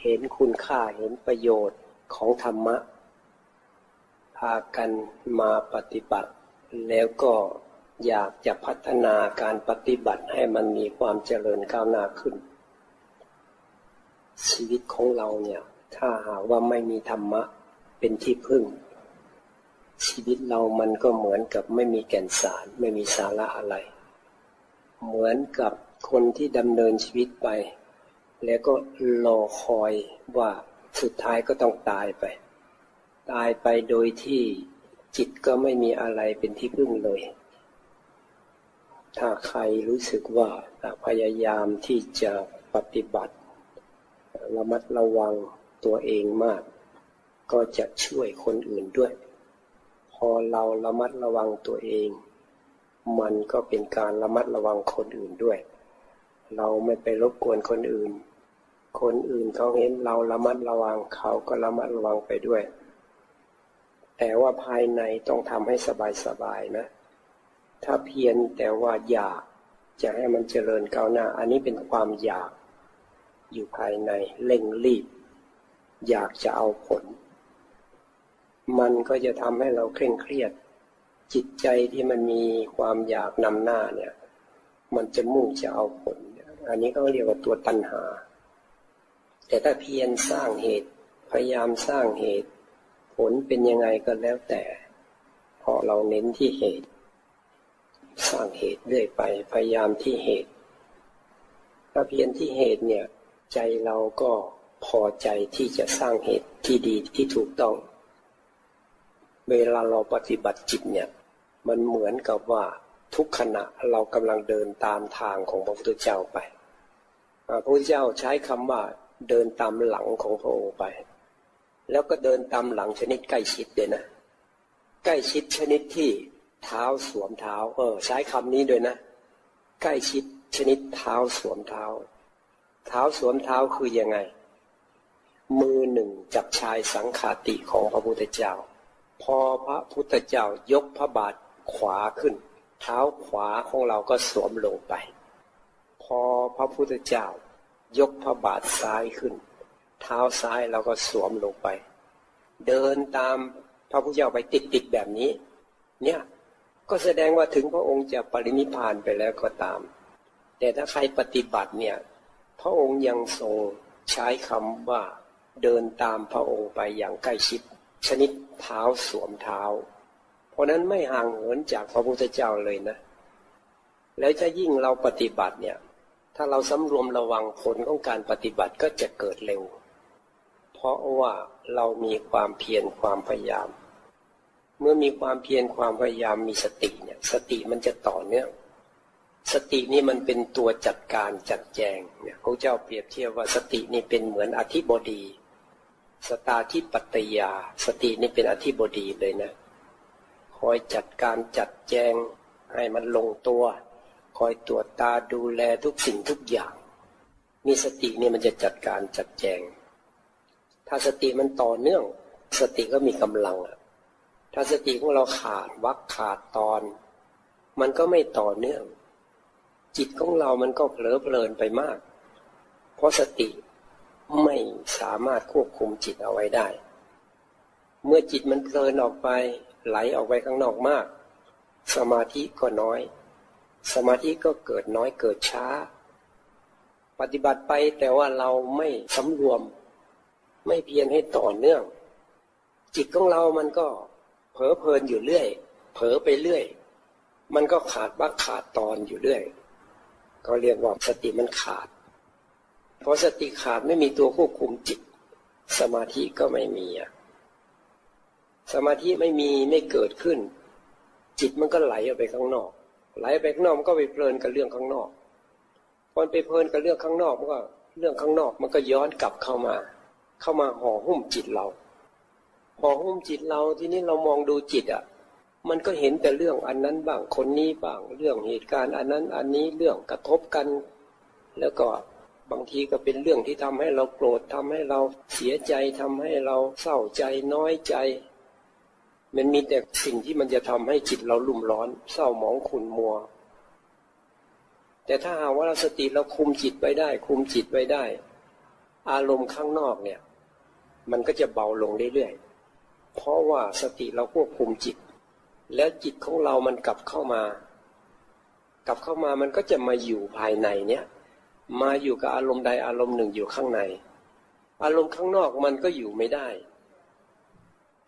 เห็นคุณค่าเห็นประโยชน์ของธรรมะ พากันมาปฏิบัติ แล้วก็อยากจะพัฒนาการปฏิบัติให้มันมีความเจริญก้าวหน้าขึ้น ชีวิตของเราเนี่ยถ้าหากว่าไม่มีธรรมะเป็นที่พึ่ง ชีวิตเรามันก็เหมือนกับไม่มีแก่นสาร ไม่มีสาระอะไร เหมือนกับคนที่ดำเนินชีวิตไป แล้วก็รอคอยว่าสุดท้ายก็ต้องตายไป ตายไปโดยที่จิตก็ไม่มีอะไรเป็นที่พึ่งเลย ถ้าใครรู้สึกว่าพยายามที่จะปฏิบัติระมัดระวังตัวเองมาก ก็จะช่วยคนอื่นด้วย พอเราระมัดระวังตัวเอง มันก็เป็นการระมัดระวังคนอื่นด้วย เราไม่ไปรบกวนคนอื่น คนอื่นเขาเห็นเราระมัดระวังเขาก็ระมัดระวังไปด้วย แต่ว่าภายในต้องทำให้สบายๆนะ ถ้าเพียงแต่ว่าอยากจะให้มันเจริญก้าวหน้า อันนี้เป็นความอยากอยู่ภายในเร่งรีบ อยากจะเอาผล มันก็จะทำให้เราเคร่งเครียด จิตใจที่มันมีความอยากนำหน้าเนี่ย มันจะมุ่งจะเอาผล อันนี้ก็เรียกว่าตัวตัณหา แต่ถ้าเพียรสร้างเหตุ พยายามสร้างเหตุ ผลเป็นยังไงก็แล้วแต่เพอเราเน้นที่เหตุ สร้างเหตุเรื่อยไปพยายามที่เหตุ ถ้าเพียรที่เหตุเนี่ย ใจเราก็พอใจที่จะสร้างเหตุที่ดีที่ถูกต้อง เวลาเราปฏิบัติจิตเนี่ย มันเหมือนกับว่าทุกขณะเรากำลังเดินตามทางของพระพุทธเจ้าไปพระพุทธเจ้าใช้คำว่า เดินตามหลังของพระองค์ไป แล้วก็เดินตามหลังชนิดใกล้ชิดเดยนะ ใกล้ชิดชนิดที่เท้าสวมเท้า เออ ใช้คำนี้ด้วยนะ ใกล้ชิดชนิดเท้าสวมเท้า เท้าสวมเท้าคือยังไง มือหนึ่งจับชายสังขาติของพระพุทธเจ้า พอพระพุทธเจ้ายกพระบาทขวาขึ้น เท้าขวาของเราก็สวมลงไป พอพระพุทธเจ้า ยกพระบาทซ้ายขึ้น เท้าซ้ายเราก็สวมลงไป เดินตามพระพุทธเจ้าไปติดๆแบบนี้ เนี่ยก็แสดงว่าถึงพระองค์จะปรินิพานไปแล้วก็ตาม แต่ถ้าใครปฏิบัติเนี่ย พระองค์ยังทรงใช้คำว่าเดินตามพระองค์ไปอย่างใกล้ชิด ชนิดเท้าสวมเท้า เพราะนั้นไม่ห่างเหินจากพระพุทธเจ้าเลยนะ แล้วถ้ายิ่งเราปฏิบัติเนี่ย ถ้าเราสำรวมระวังผลของการปฏิบัติก็จะเกิดเร็ว เพราะว่าเรามีความเพียรความพยายาม เมื่อมีความเพียรความพยายามมีสติเนี่ย สติมันจะต่อเนื่องสตินี่มันเป็นตัวจัดการจัดแจงเนี่ยพระเจ้าเปรียบเทียบว่าสตินี่เป็นเหมือนอธิบดี สตาธิปัตยา สตินี่เป็นอธิบดีเลยนะ คอยจัดการจัดแจงให้มันลงตัว คอยตรวจตาดูแลทุกสิ่งทุกอย่าง มีสติเนี่ยมันจะจัดการจัดแจง ถ้าสติมันต่อเนื่อง สติก็มีกำลังถ้าสติของเราขาดวักขาดตอน มันก็ไม่ต่อเนื่อง จิตของเรามันก็เผลอเพลินไปมาก เพราะสติไม่สามารถควบคุมจิตเอาไว้ได้ เมื่อจิตมันเพลินออกไป ไหลออกไปข้างนอกมาก สมาธิก็น้อย สมาธิก็เกิดน้อยเกิดช้า ปฏิบัติไปแต่ว่าเราไม่สำรวม ไม่เพียรให้ต่อเนื่อง จิตของเรามันก็เผลอเพลินอยู่เรื่อย เผลอไปเรื่อย มันก็ขาดบักขาดตอนอยู่เรื่อยเขาเรียกว่าสติมันขาด เพราะสติขาดไม่มีตัวควบคุมจิต สมาธิก็ไม่มีอะสมาธิไม่มีไม่เกิดขึ้น จิตมันก็ไหลออกไปข้างนอก ไหลไปข้างนอกมันก็ไปเพลินกับเรื่องข้างนอกพอไปเพลินกับเรื่องข้างนอกมันก็เรื่องข้างนอกมันก็ย้อนกลับเข้ามา เข้ามาห่อหุ้มจิตเราห่อหุ้มจิตเราทีนี้เรามองดูจิตอะ มันก็เห็นแต่เรื่องอันนั้นบ้างคนนี้บ้าง เรื่องเหตุการณ์ อันนั้นอันนี้เรื่องกระทบกัน แล้วก็บางทีก็เป็นเรื่องที่ทำให้เราโกรธทำให้เราเสียใจทำให้เราเศร้าใจน้อยใจ มันมีแต่สิ่งที่มันจะทำให้จิตเราลุ่มร้อน เศร้าหมองขุ่นมัว แต่ถ้าหากว่าเราสติเราคุมจิตไว้ได้ คุมจิตไว้ได้ อารมณ์ข้างนอกเนี่ย มันก็จะเบาลงเรื่อยๆ เพราะว่าสติเราควบคุมจิต แล้วจิตของเรามันกลับเข้ามา กลับเข้ามามันก็จะมาอยู่ภายในเนี่ย มาอยู่กับอารมณ์ใดอารมณ์หนึ่งอยู่ข้างใน อารมณ์ข้างนอกมันก็อยู่ไม่ได้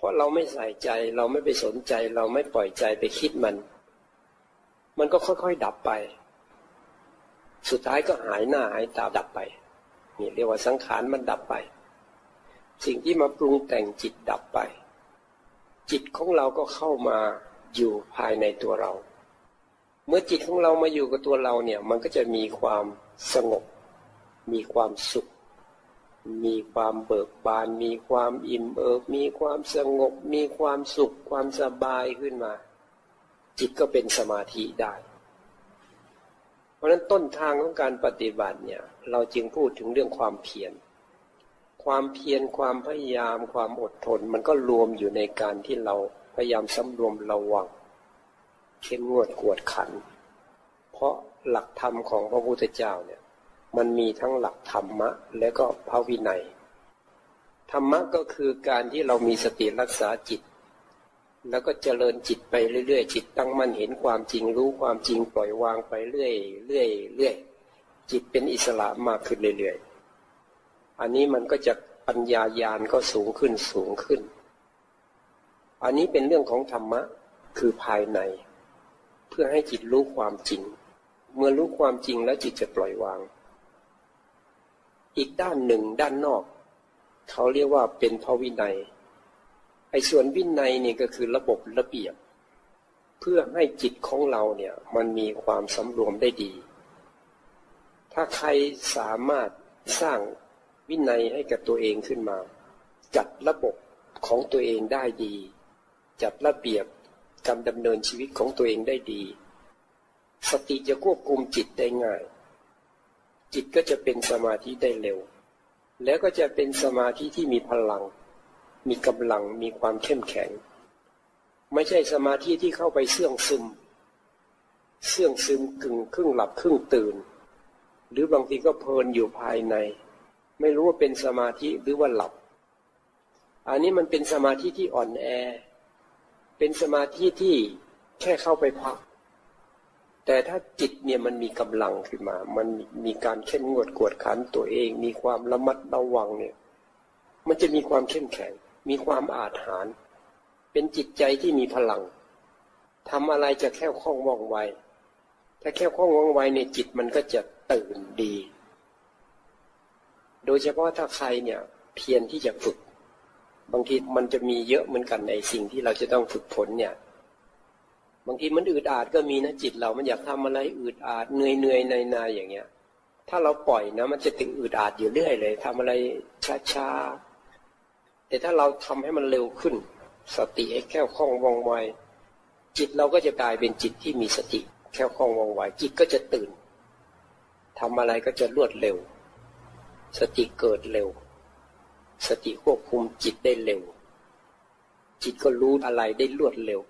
เพราะเราไม่ใส่ใจ เราไม่ไปสนใจ เราไม่ปล่อยใจไปคิดมัน มันก็ค่อยๆดับไป สุดท้ายก็หายหน้าหายตาดับไปนี่เรียกว่าสังขารมันดับไป สิ่งที่มาปรุงแต่งจิตดับไป จิตของเราก็เข้ามาอยู่ภายในตัวเรา เมื่อจิตของเรามาอยู่กับตัวเราเนี่ย มันก็จะมีความสงบ มีความสุข มีความเบิกบาน มีความอิ่มเอิบมีความสงบ มีความสุขความสบายขึ้นมา จิตก็เป็นสมาธิได้ เพราะนั้นต้นทางของการปฏิบัติเนี่ยเราจึงพูดถึงเรื่องความเพียรความเพียรความพยายามความอดทน มันก็รวมอยู่ในการที่เราพยายามสำรวมระวังเข้มงวดกวดขัน เพราะหลักธรรมของพระพุทธเจ้าเนี่ย มันมีทั้งหลักธรรมะ และก็พระวินัย ธรรมะก็คือการที่เรามีสติรักษาจิต แล้วก็เจริญจิตไปเรื่อยๆ จิตตั้งมั่นเห็นความจริงรู้ความจริงปล่อยวางไปเรื่อยเรื่อยเรื่อยจิตเป็นอิสระมากขึ้นเรื่อยๆ อันนี้มันก็จะปัญญายาณก็สูงขึ้นสูงขึ้น อันนี้เป็นเรื่องของธรรมะคือภายใน เพื่อให้จิตรู้ความจริง เมื่อรู้ความจริงแล้วจิตจะปล่อยวาง อีกด้านหนึ่งด้านนอก เขาเรียกว่าเป็นพระวินัยไอ้ส่วนวินัยนี่ก็คือระบบระเบียบ เพื่อให้จิตของเราเนี่ยมันมีความสำรวมได้ดี ถ้าใครสามารถสร้างวินัยให้กับตัวเองขึ้นมา จัดระบบของตัวเองได้ดี จัดระเบียบการดำเนินชีวิตของตัวเองได้ดี สติจะควบคุมจิตได้ง่าย จิตก็จะเป็นสมาธิได้เร็ว แล้วก็จะเป็นสมาธิที่มีพลัง มีกำลังมีความเข้มแข็ง ไม่ใช่สมาธิที่เข้าไปเสื่องซึม เสื่องซึมกึ่งครึ่งหลับครึ่งตื่น หรือบางทีก็เพลินอยู่ภายใน ไม่รู้ว่าเป็นสมาธิหรือว่าหลับ อันนี้มันเป็นสมาธิที่อ่อนแอ เป็นสมาธิที่แค่เข้าไปพัก แต่ถ้าจิตเนี่ยมันมีกำลังขึ้นมา มันมีการเข้มงวดกวดขันตัวเอง มีความระมัดระวังเนี่ย มันจะมีความเข้มแข็ง มีความอาถรรพ์เป็นจิตใจที่มีพลังทำอะไรจะแค่คล่องว่องไว ถ้าแค่คล่องว่องไวในจิตมันก็จะตื่นดี โดยเฉพาะถ้าใครเนี่ย เพียรที่จะฝึก บางทีมันจะมีเยอะเหมือนกันในสิ่งที่เราจะต้องฝึกฝนเนี่ย บางทีมันอืดอาดก็มีนะจิตเรามันอยากทำอะไรอืดอาดเหนื่อยเหนื่อยในนาอย่างเงี้ย ถ้าเราปล่อยนะมันจะติดอืดอาดอยู่เรื่อยเลยทำอะไรช้าๆแต่ถ้าเราทำให้มันเร็วขึ้น สติให้แค่คล่องว่องไวจิตเราก็จะกลายเป็นจิตที่มีสติ แค่คล่องว่องไวจิตก็จะตื่นทำอะไรก็จะรวดเร็ว สติเกิดเร็ว สติควบคุมจิตได้เร็ว จิตก็รู้อะไรได้รวดเร็ว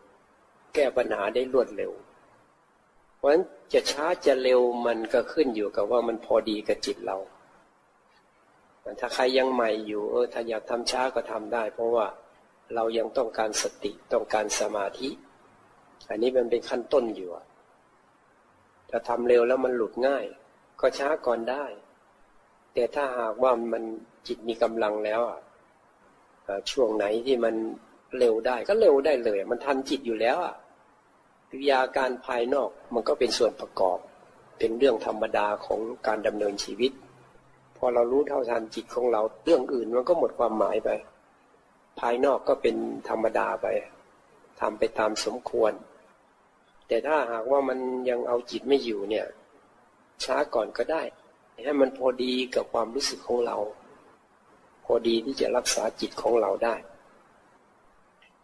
แก้ปัญหาได้รวดเร็ว เพราะฉะนั้นจะช้าจะเร็วมันก็ขึ้นอยู่กับว่ามันพอดีกับจิตเรา ถ้าใครยังใหม่อยู่เออถ้าอยากทำช้าก็ทำได้ เพราะว่าเรายังต้องการสติต้องการสมาธิ อันนี้มันเป็นขั้นต้นอยู่ถ้าทำเร็วแล้วมันหลุดง่าย ก็ช้าก่อนได้ แต่ถ้าหากว่ามันจิตมีกำลังแล้วอะช่วงไหนที่มันเร็วได้ก็เร็วได้เลย มันทันจิตอยู่แล้วอะ กิริยาการภายนอกมันก็เป็นส่วนประกอบ เป็นเรื่องธรรมดาของการดำเนินชีวิต พอเรารู้เท่าทันจิตของเราเรื่องอื่นมันก็หมดความหมายไป ภายนอกก็เป็นธรรมดาไปทำไปตามสมควร แต่ถ้าหากว่ามันยังเอาจิตไม่อยู่เนี่ย ช้าก่อนก็ได้ให้มันพอดีกับความรู้สึกของเรา พอดีที่จะรักษาจิตของเราได้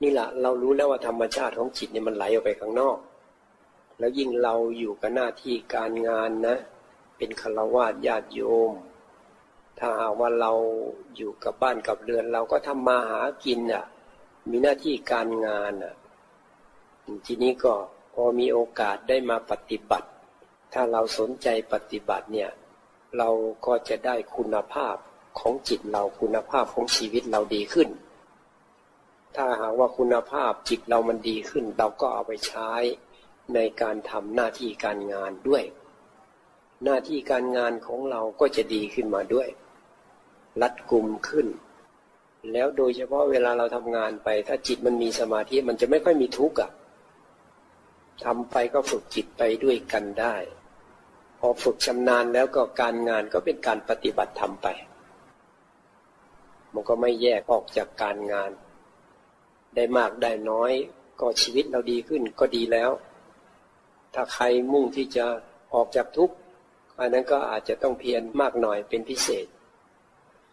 นี่แหละเรารู้แล้วว่าธรรมชาติของจิตเนี่ยมันไหลออกไปข้างนอก แล้วยิ่งเราอยู่กับหน้าที่การงานนะ เป็นฆราวาสญาติโยม ถ้าหากว่าเราอยู่กับบ้านกับเรือน เราก็ทำมาหากินอะ มีหน้าที่การงานอะทีนี้ก็พอมีโอกาสได้มาปฏิบัติ ถ้าเราสนใจปฏิบัติเนี่ย เราก็จะได้คุณภาพของจิตเราคุณภาพของชีวิตเราดีขึ้น ถ้าหากว่าคุณภาพจิตเรามันดีขึ้น เราก็เอาไปใช้ในการทำหน้าที่การงานด้วย หน้าที่การงานของเราก็จะดีขึ้นมาด้วย รัดกุมขึ้น แล้วโดยเฉพาะเวลาเราทำงานไป ถ้าจิตมันมีสมาธิมันจะไม่ค่อยมีทุกข์อะทำไปก็ฝึกจิตไปด้วยกันได้ พอฝึกชำนาญแล้วก็การงานก็เป็นการปฏิบัติทำไป มันก็ไม่แยกออกจากการงาน ได้มากได้น้อย ก็ชีวิตเราดีขึ้นก็ดีแล้ว ถ้าใครมุ่งที่จะออกจากทุกข์อันนั้นก็อาจจะต้องเพียรมากหน่อยเป็นพิเศษ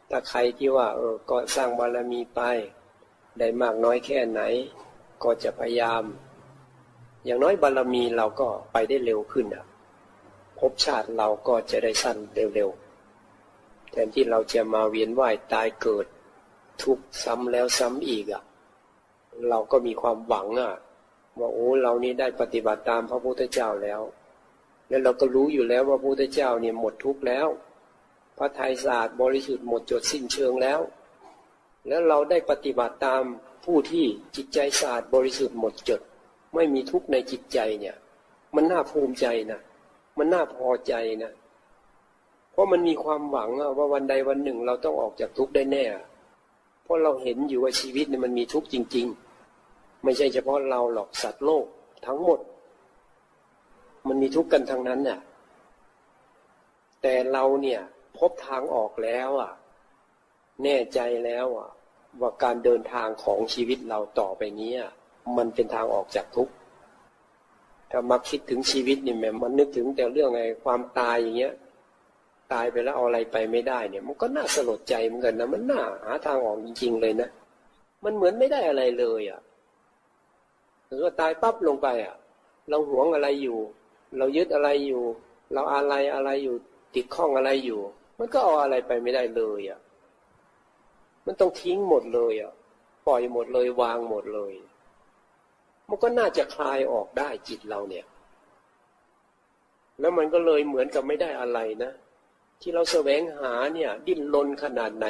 ถ้าใครที่ว่าเออก็สร้างบารมีไป ได้มากน้อยแค่ไหน ก็จะพยายาม อย่างน้อยบารมีเราก็ไปได้เร็วขึ้นอะภพชาติเราก็จะได้สั้นเร็วๆแทนที่เราจะมาเวียนว่ายตายเกิด ทุกซ้ำแล้วซ้ำอีกอะ เราก็มีความหวังอะว่าโอ้เรานี่ได้ปฏิบัติตามพระพุทธเจ้าแล้ว แล้วเราก็รู้อยู่แล้วว่าพระพุทธเจ้าเนี่ยหมดทุกข์แล้ว พระไทยศาสตร์บริสุทธิ์หมดจดสิ้นเชิงแล้ว แล้วเราได้ปฏิบัติตามผู้ที่จิตใจศาสตร์บริสุทธิ์หมดจด ไม่มีทุกข์ในจิตใจเนี่ย มันน่าภูมิใจนะมันน่าพอใจนะเพราะมันมีความหวังว่าวันใดวันหนึ่งเราต้องออกจากทุกข์ได้แน่ เพราะเราเห็นอยู่ว่าชีวิตเนี่ยมันมีทุกข์จริง ๆ ไม่ใช่เฉพาะเราหรอกสัตว์โลกทั้งหมด มันมีทุกข์กันทั้งนั้นน่ะแต่เราเนี่ยพบทางออกแล้วอะ แน่ใจแล้วอะ ว่าการเดินทางของชีวิตเราต่อไปนี้มันเป็นทางออกจากทุกข์ถ้ามาคิดถึงชีวิตนี่แม่มันนึกถึงแต่เรื่องไงความตายอย่างเงี้ย ตายไปแล้วเอาอะไรไปไม่ได้เนี่ย มันก็น่าสลดใจเหมือนกันนะมันน่าหาทางออกจริงๆเลยนะมันเหมือนไม่ได้อะไรเลยอะือว่าตายปั๊บลงไปอะ เราหวงอะไรอยู่ เรายึดอะไรอยู่ เราอะไรอะไรอยู่ติดข้องอะไรอยู่ มันก็เอาอะไรไปไม่ได้เลยอะมันต้องทิ้งหมดเลยอะปล่อยหมดเลยวางหมดเลย มันก็น่าจะคลายออกได้จิตเราเนี่ย แล้วมันก็เลยเหมือนกับไม่ได้อะไรนะ ที่เราแสวงหาเนี่ย ดิ้นรนขนาดไหน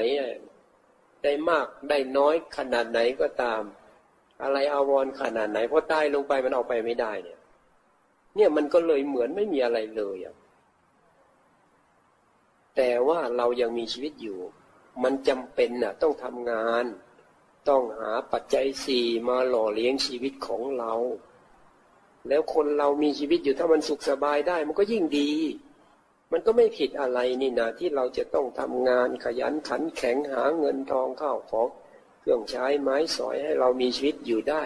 ได้มากได้น้อยขนาดไหนก็ตาม อะไรอาวรขนาดไหนเพอตายลงไปมันเอาไปไม่ได้เนี่ย เนี่ยมันก็เลยเหมือนไม่มีอะไรเลยอะแต่ว่าเรายังมีชีวิตอยู่ มันจำเป็นน่ะ ต้องทำงาน ต้องหาปัจจัยสี่มาหล่อเลี้ยงชีวิตของเรา แล้วคนเรามีชีวิตอยู่ถ้ามันสุขสบายได้ มันก็ยิ่งดี มันก็ไม่ผิดอะไรนี่นะที่เราจะต้องทำงานขยันขันแข็งหาเงินทองเข้าของ เครื่องใช้ไม้สอยให้เรามีชีวิตอยู่ได้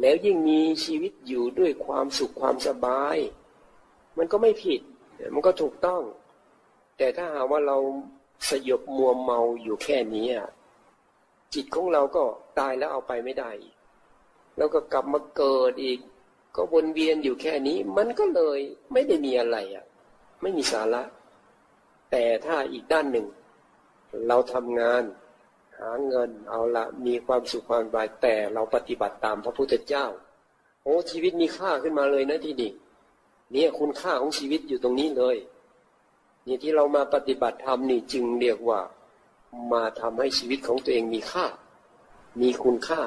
แล้วยิ่งมีชีวิตอยู่ด้วยความสุขความสบาย มันก็ไม่ผิด มันก็ถูกต้อง แต่ถ้าหากว่าเราสยบมัวเมาอยู่แค่นี้จิตของเราก็ตายแล้วเอาไปไม่ได้ แล้วก็กลับมาเกิดอีก ก็วนเวียนอยู่แค่นี้ มันก็เลยไม่ได้มีอะไรอะ ไม่มีสาระ แต่ถ้าอีกด้านหนึ่ง เราทำงาน หาเงินเอาละมีความสุขความสบายแต่เราปฏิบัติตามพระพุทธเจ้าโอ้ชีวิตมีค่าขึ้นมาเลยนะที่นี่เนี่ยคุณค่าของชีวิตอยู่ตรงนี้เลยนี่ที่เรามาปฏิบัติธรรมนี่จึงเรียกว่า มาทำให้ชีวิตของตัวเองมีค่า มีคุณค่า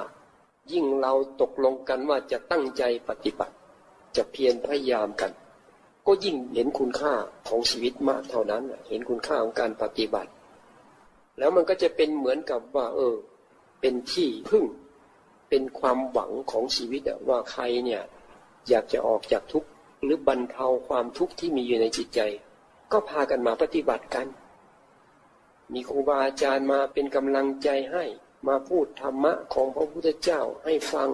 ยิ่งเราตกลงกันว่าจะตั้งใจปฏิบัติ จะเพียรพยายามกัน ก็ยิ่งเห็นคุณค่าของชีวิตมากเท่านั้น เห็นคุณค่าของการปฏิบัติ แล้วมันก็จะเป็นเหมือนกับว่า เออ เป็นที่พึ่ง เป็นความหวังของชีวิตว่าใครเนี่ย อยากจะออกจากทุกข์หรือบรรเทาความทุกข์ที่มีอยู่ในจิตใจ ก็พากันมาปฏิบัติกัน มีครูบาอาจารย์มาเป็นกำลังใจให้มาพูดธรรมะของพระพุทธเจ้าให้ฟัง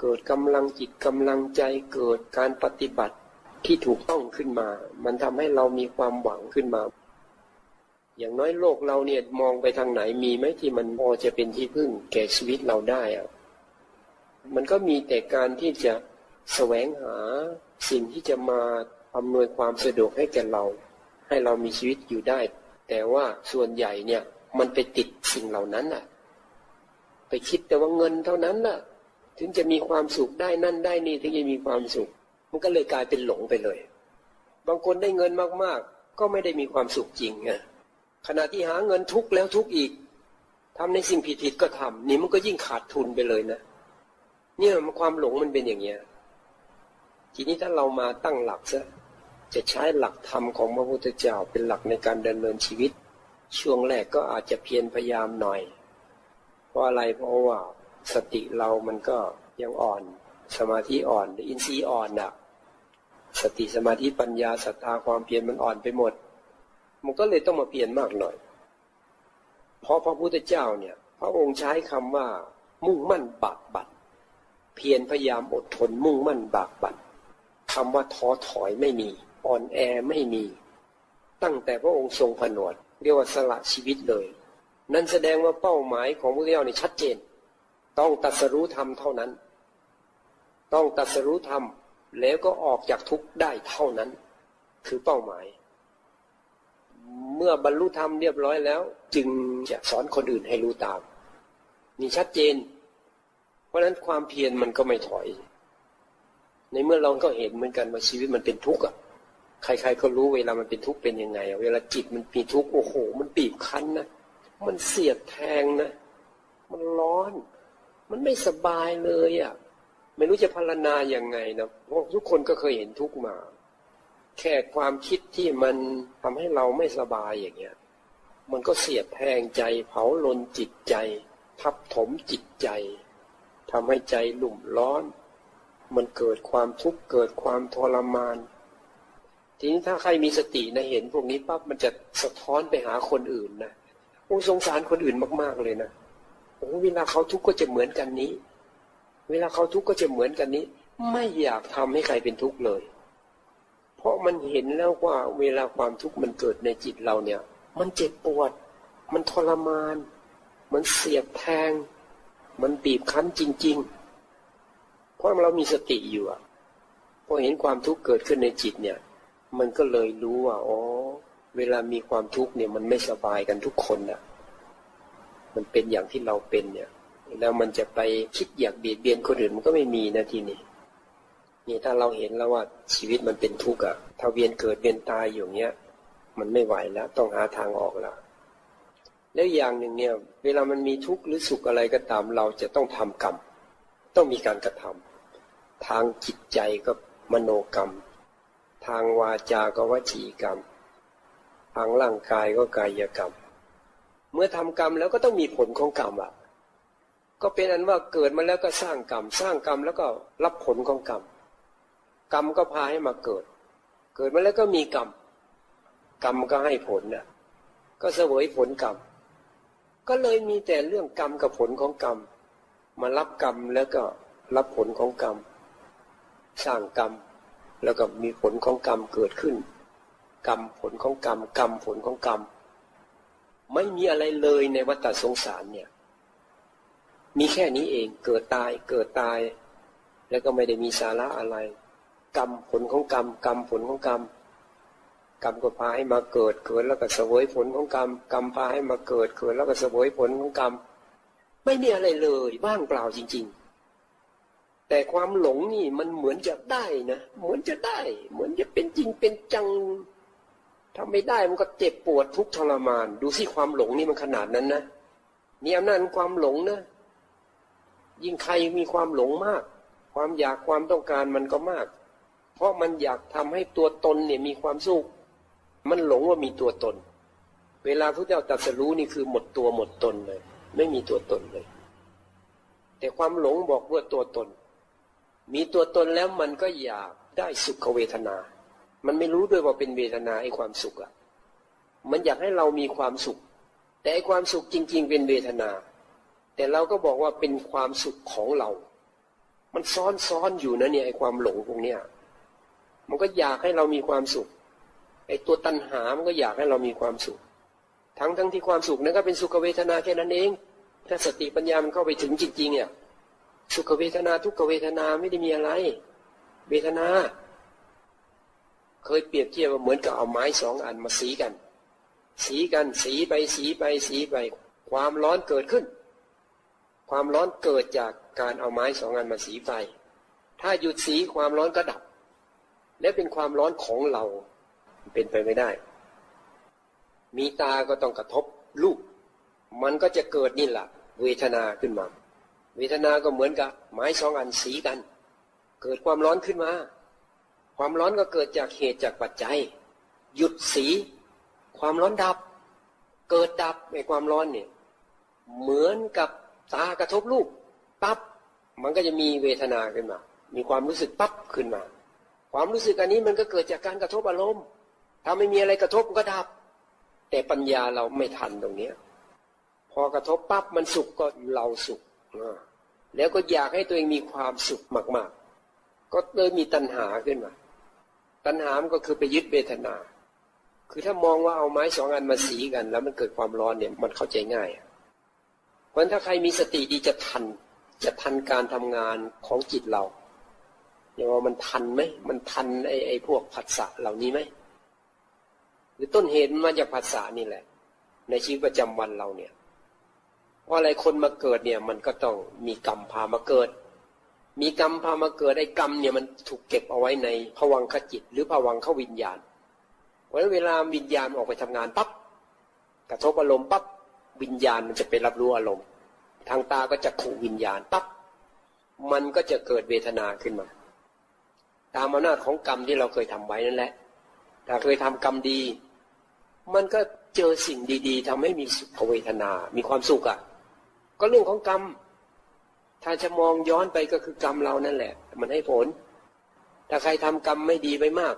เกิดกำลังจิตกำลังใจเกิดการปฏิบัติที่ถูกต้องขึ้นมา มันทำให้เรามีความหวังขึ้นมา อย่างน้อยโลกเราเนี่ยมองไปทางไหนมีไหมที่มันพอจะเป็นที่พึ่งแก่ชีวิตเราได้อะมันก็มีแต่การที่จะแสวงหาสิ่งที่จะมาอำนวยความสะดวกให้แก่เรา ให้เรามีชีวิตอยู่ได้ แต่ว่าส่วนใหญ่เนี่ยมันไปติดสิ่งเหล่านั้นน่ะไปคิดแต่ว่าเงินเท่านั้นน่ะ ถึงจะมีความสุขได้นั่นได้นี่ถึงจะมีความสุข มันก็เลยกลายเป็นหลงไปเลย บางคนได้เงินมากๆ ก็ไม่ได้มีความสุขจริงไง ขณะที่หาเงินทุกแล้วทุกอีกทำในสิ่งผิดๆก็ทำนี่มันก็ยิ่งขาดทุนไปเลยนะเนี่ยมันความหลงมันเป็นอย่างเงี้ยทีนี้ถ้าเรามาตั้งหลักซะจะใช้หลักธรรมของพระพุทธเจ้าเป็นหลักในการดำเนินชีวิต ช่วงแรกก็อาจจะเพียรพยายามหน่อย เพราะอะไรเพราะว่าสติเรามันก็ยังอ่อน สมาธิอ่อนอินทรีย์อ่อนอะสติสมาธิปัญญาศรัทธาความเพียรมันอ่อนไปหมด มันก็เลยต้องมาเปลี่ยนมากหน่อย เพราะพระพุทธเจ้าเนี่ย พระองค์ใช้คำว่า มุ่งมั่นบากบั่นเพียรพยายามอดทนมุ่งมั่นบากบั่นคำว่าท้อถอยไม่มี อ่อนแอไม่มี ตั้งแต่พระองค์ทรงผนวด เรียกว่าสละชีวิตเลย นั่นแสดงว่าเป้าหมายของพระพุทธเจ้าเนี่ยชัดเจน ต้องตัดสรู้ธรรมเท่านั้น ต้องตัดสรู้ธรรมแล้วก็ออกจากทุกข์ได้เท่านั้น คือเป้าหมาย เมื่อบรรลุธรรมเรียบร้อยแล้ว จึงจะสอนคนอื่นให้รู้ตามนี่ชัดเจน เพราะนั้นความเพียรมันก็ไม่ถอย ในเมื่อเราก็เห็นเหมือนกันว่าชีวิตมันเป็นทุกข์อะใครๆก็รู้เวลามันเป็นทุกข์เป็นยังไงเวลาจิตมันมีทุกข์โอ้โห มันบีบคั้นนะมันเสียดแทงนะ มันร้อน มันไม่สบายเลยอะ ไม่รู้จะพรรณนาอย่างไงนะเพราะทุกคนก็เคยเห็นทุกข์มา แค่ความคิดที่มันทำให้เราไม่สบายอย่างเงี้ย มันก็เสียดแทงใจ เผาลนจิตใจ ทับถมจิตใจทำให้ใจหลุ่มร้อน มันเกิดความทุกข์เกิดความทรมาน ทีนี้ถ้าใครมีสตินะเห็นพวกนี้ปั๊บมันจะสะท้อนไปหาคนอื่นนะโอ้สงสารคนอื่นมาก ๆเลยนะโอ้เวลาเขาทุกข์ก็จะเหมือนกันนี้ เวลาเขาทุกข์ก็จะเหมือนกันนี้ ไม่อยากทำให้ใครเป็นทุกข์เลย เพราะมันเห็นแล้วว่าเวลาความทุกข์มันเกิดในจิตเราเนี่ย มันเจ็บปวด มันทรมาน มันเสียบแทง มันบีบคั้นจริง ๆ เพราะเรามีสติอยู่อะพอเห็นความทุกข์เกิดขึ้นในจิตเนี่ย มันก็เลยรู้ว่าอ๋อเวลามีความทุกข์เนี่ยมันไม่สบายกันทุกคนน่ะมันเป็นอย่างที่เราเป็นเนี่ย แล้วมันจะไปคิดอยากเบียดเบียนคนอื่นมันก็ไม่มีนะทีนี้ นี่ถ้าเราเห็นแล้วว่าชีวิตมันเป็นทุกข์อะถ้าเวียนเกิดเวียนตายอยู่เนี้ย มันไม่ไหวแล้ว ต้องหาทางออกแล้วแล้วอย่างหนึ่งเนี่ย เวลามันมีทุกข์หรือสุขอะไรก็ตาม เราจะต้องทำกรรม ต้องมีการกระทำทางจิตใจก็มโนกรรม ทางวาจาก็วจีกรรม ทางร่างกายก็กายกรรม เมื่อทำกรรมแล้วก็ต้องมีผลของกรรมอะก็เป็นอันว่าเกิดมาแล้วก็สร้างกรรม สร้างกรรมแล้วก็รับผลของกรรม กรรมก็พาให้มาเกิด เกิดมาแล้วก็มีกรรม กรรมก็ให้ผลนะก็เสวยผลกรรม ก็เลยมีแต่เรื่องกรรมกับผลของกรรม มารับกรรมแล้วก็รับผลของกรรม สร้างกรรม แล้วก็มีผลของกรรมเกิดขึ้น กรรมผลของกรรม กรรมผลของกรรม ไม่มีอะไรเลยในวัฏสงสารเนี่ย มีแค่นี้เอง เกิดตาย เกิดตาย แล้วก็ไม่ได้มีสาระอะไร กรรมผลของกรรม กรรมผลของกรรม กรรมก็พาให้มาเกิดเกิดแล้วก็เสวยผลของกรรม กรรมพาให้มาเกิดเกิดแล้วก็เสวยผลของกรรม ไม่มีอะไรเลยว่างเปล่าจริง ๆ แต่ความหลงนี่มันเหมือนจะได้นะเหมือนจะได้ เหมือนจะเป็นจริงเป็นจังถ้าไม่ได้มันก็เจ็บปวดทุกทรมาน ดูสิความหลงนี่มันขนาดนั้นนะนี่อำนาจความหลงนะยิ่งใครมีความหลงมาก ความอยากความต้องการมันก็มาก เพราะมันอยากทำให้ตัวตนเนี่ยมีความสุข มันหลงว่ามีตัวตน เวลาพระเจ้าตรัสรู้นี่คือหมดตัวหมดตนเลย ไม่มีตัวตนเลย แต่ความหลงบอกว่าตัวตน มีตัวตนแล้วมันก็อยากได้สุขเวทนา มันไม่รู้ด้วยว่าเป็นเวทนาไอ้ความสุขอะมันอยากให้เรามีความสุข แต่ไอ้ความสุขจริง ๆ เป็นเวทนา แต่เราก็บอกว่าเป็นความสุขของเรา มันซ้อนซ้อนอยู่นะเนี่ยไอ้ความหลงตรงเนี้ย มันก็อยากให้เรามีความสุขไอ้ตัวตัณหา มันก็อยากให้เรามีความสุข ทั้งทั้งที่ความสุขนั้นก็เป็นสุขเวทนาแค่นั้นเอง ถ้าสติปัญญามันเข้าไปถึงจริงๆเนี่ยสุขเวทนาทุกขเวทนาไม่ได้มีอะไร เวทนา เคยเปรียบเทียบว่าเหมือนกับเอาไม้สองอันมาสีกัน สีกันสีไปสีไปสีไป ความร้อนเกิดขึ้น ความร้อนเกิดจากการเอาไม้สองอันมาสีไฟถ้าหยุดสีความร้อนก็ดับ และเป็นความร้อนของเรา เป็นไปไม่ได้ มีตาก็ต้องกระทบรูป มันก็จะเกิดนี่แหละเวทนาขึ้นมา เวทนาก็เหมือนกับ ไม้สองอันสีกัน เกิดความร้อนขึ้นมา ความร้อนก็เกิดจากเหตุจากปัจจัย หยุดสี ความร้อนดับ เกิดดับในความร้อนเนี่ย เหมือนกับตากระทบรูปปั๊บมันก็จะมีเวทนาขึ้นมา มีความรู้สึกปั๊บขึ้นมา ความรู้สึกอันนี้มันก็เกิดจากการกระทบอารมณ์ ถ้าไม่มีอะไรกระทบก็ดับ แต่ปัญญาเราไม่ทันตรงเนี้ย พอกระทบปั๊บมันสุขก็เราสุข แล้วก็อยากให้ตัวเองมีความสุขมาก ๆ ก็เลยมีตัณหาขึ้นมา ตัณหามันก็คือไปยึดเวทนา คือถ้ามองว่าเอาไม้สองอันมาสีกัน แล้วมันเกิดความร้อนเนี่ยมันเข้าใจง่าย เพราะถ้าใครมีสติดีจะทัน จะทันการทำงานของจิตเรา อย่างว่ามันทันไหมมันทันไอ้ไอ้พวกผัสสะเหล่านี้ไหมหรือต้นเหตุมาจากผัสสะนี่แหละ ในชีวิตประจำวันเราเนี่ยราะอะไรคนมาเกิดเนี่ย มันก็ต้องมีกรรมพามาเกิด มีกรรมพามาเกิดไอ้กรรมเนี่ยมันถูกเก็บเอาไว้ในผวังขจิต หรือผวังเข้าวิญญาณเพราะเวลาวิญญาณออกไปทำงานปั๊บกระทบอารมณ์ปั๊บวิญญาณมันจะไปรับรู้อารมณ์ ทางตาก็จะขู่วิญญาณปั๊บมันก็จะเกิดเวทนาขึ้นมา ตามอำนาจของกรรมที่เราเคยทำไว้นั่นแหละถ้าเคยทำกรรมดี มันก็เจอสิ่งดี ๆทำให้มีสุขเวทนา มีความสุขอะ่ะ ก็เรื่องของกรรม ถ้าจะมองย้อนไปก็คือกรรมเรานั่นแหละ มันให้ผล ถ้าใครทำกรรมไม่ดีไปมาก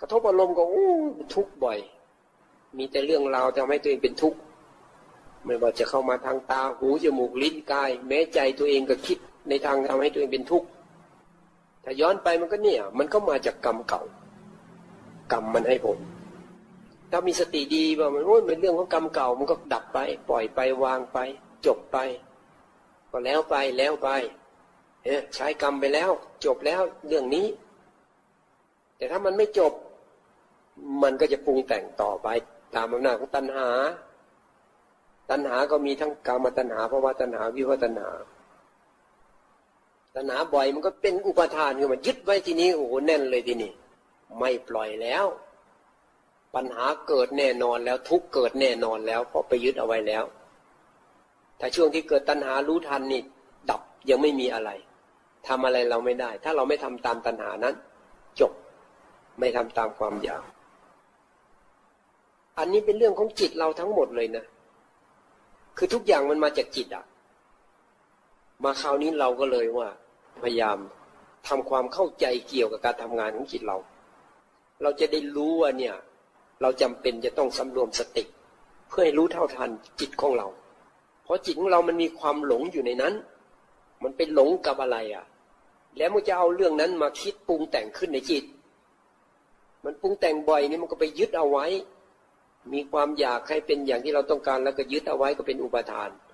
กระทบอารมณ์ก็อู้ทุกข์บ่อย มีแต่เรื่องราวทำให้ตัวเองเป็นทุกข์ไม่ว่าจะเข้ามาทางตาหูจมูกลิ้นกาย แม้ใจตัวเองก็คิดในทางทำให้ตัวเองเป็นทุกข์ ถ้าย้อนไปมันก็เนี่ย มันก็มาจากกรรมเก่า กรรมมันให้ผล ถ้ามีสติดีว่ามันโอ้ยเป็นเรื่องของกรรมเก่า มันก็ดับไป ปล่อยไปวางไป จบไป ก็แล้วไปแล้วไปใช้กรรมไปแล้ว จบแล้วเรื่องนี้ แต่ถ้ามันไม่จบ มันก็จะปรุงแต่งต่อไป ตามอำนาจของตัณหา ตัณหาก็มีทั้งกรรมตัณหาภาวะตัณหาวิวัตัณหา ตัณหาบ่อยมันก็เป็นอุปทานคือมันยึดไว้ทีนี้โอ้โหแน่นเลยทีนี้ไม่ปล่อยแล้ว ปัญหาเกิดแน่นอนแล้วทุกเกิดแน่นอนแล้ว เพราะไปยึดเอาไว้แล้ว ถ้าช่วงที่เกิดตัณหารู้ทันนี่ดับยังไม่มีอะไรทำอะไรเราไม่ได้ ถ้าเราไม่ทำตามตัณหานั้น จบ ไม่ทำตามความอยาก อันนี้เป็นเรื่องของจิตเราทั้งหมดเลยนะ คือทุกอย่างมันมาจากจิตอะ มาคราวนี้เราก็เลยว่า พยายามทำความเข้าใจเกี่ยวกับการทำงานของจิตเรา เราจะได้รู้ว่าเนี่ย เราจำเป็นจะต้องสำรวมสติ เพื่อให้รู้เท่าทันจิตของเรา เพราะจิตของเรามันมีความหลงอยู่ในนั้น มันเป็นหลงกับอะไรอะ แล้วมันจะเอาเรื่องนั้นมาคิดปรุงแต่งขึ้นในจิต มันปรุงแต่งบ่อยนี่มันก็ไปยึดเอาไว้ มีความอยากให้เป็นอย่างที่เราต้องการแล้วก็ยึดเอาไว้ก็เป็นอุปทานเ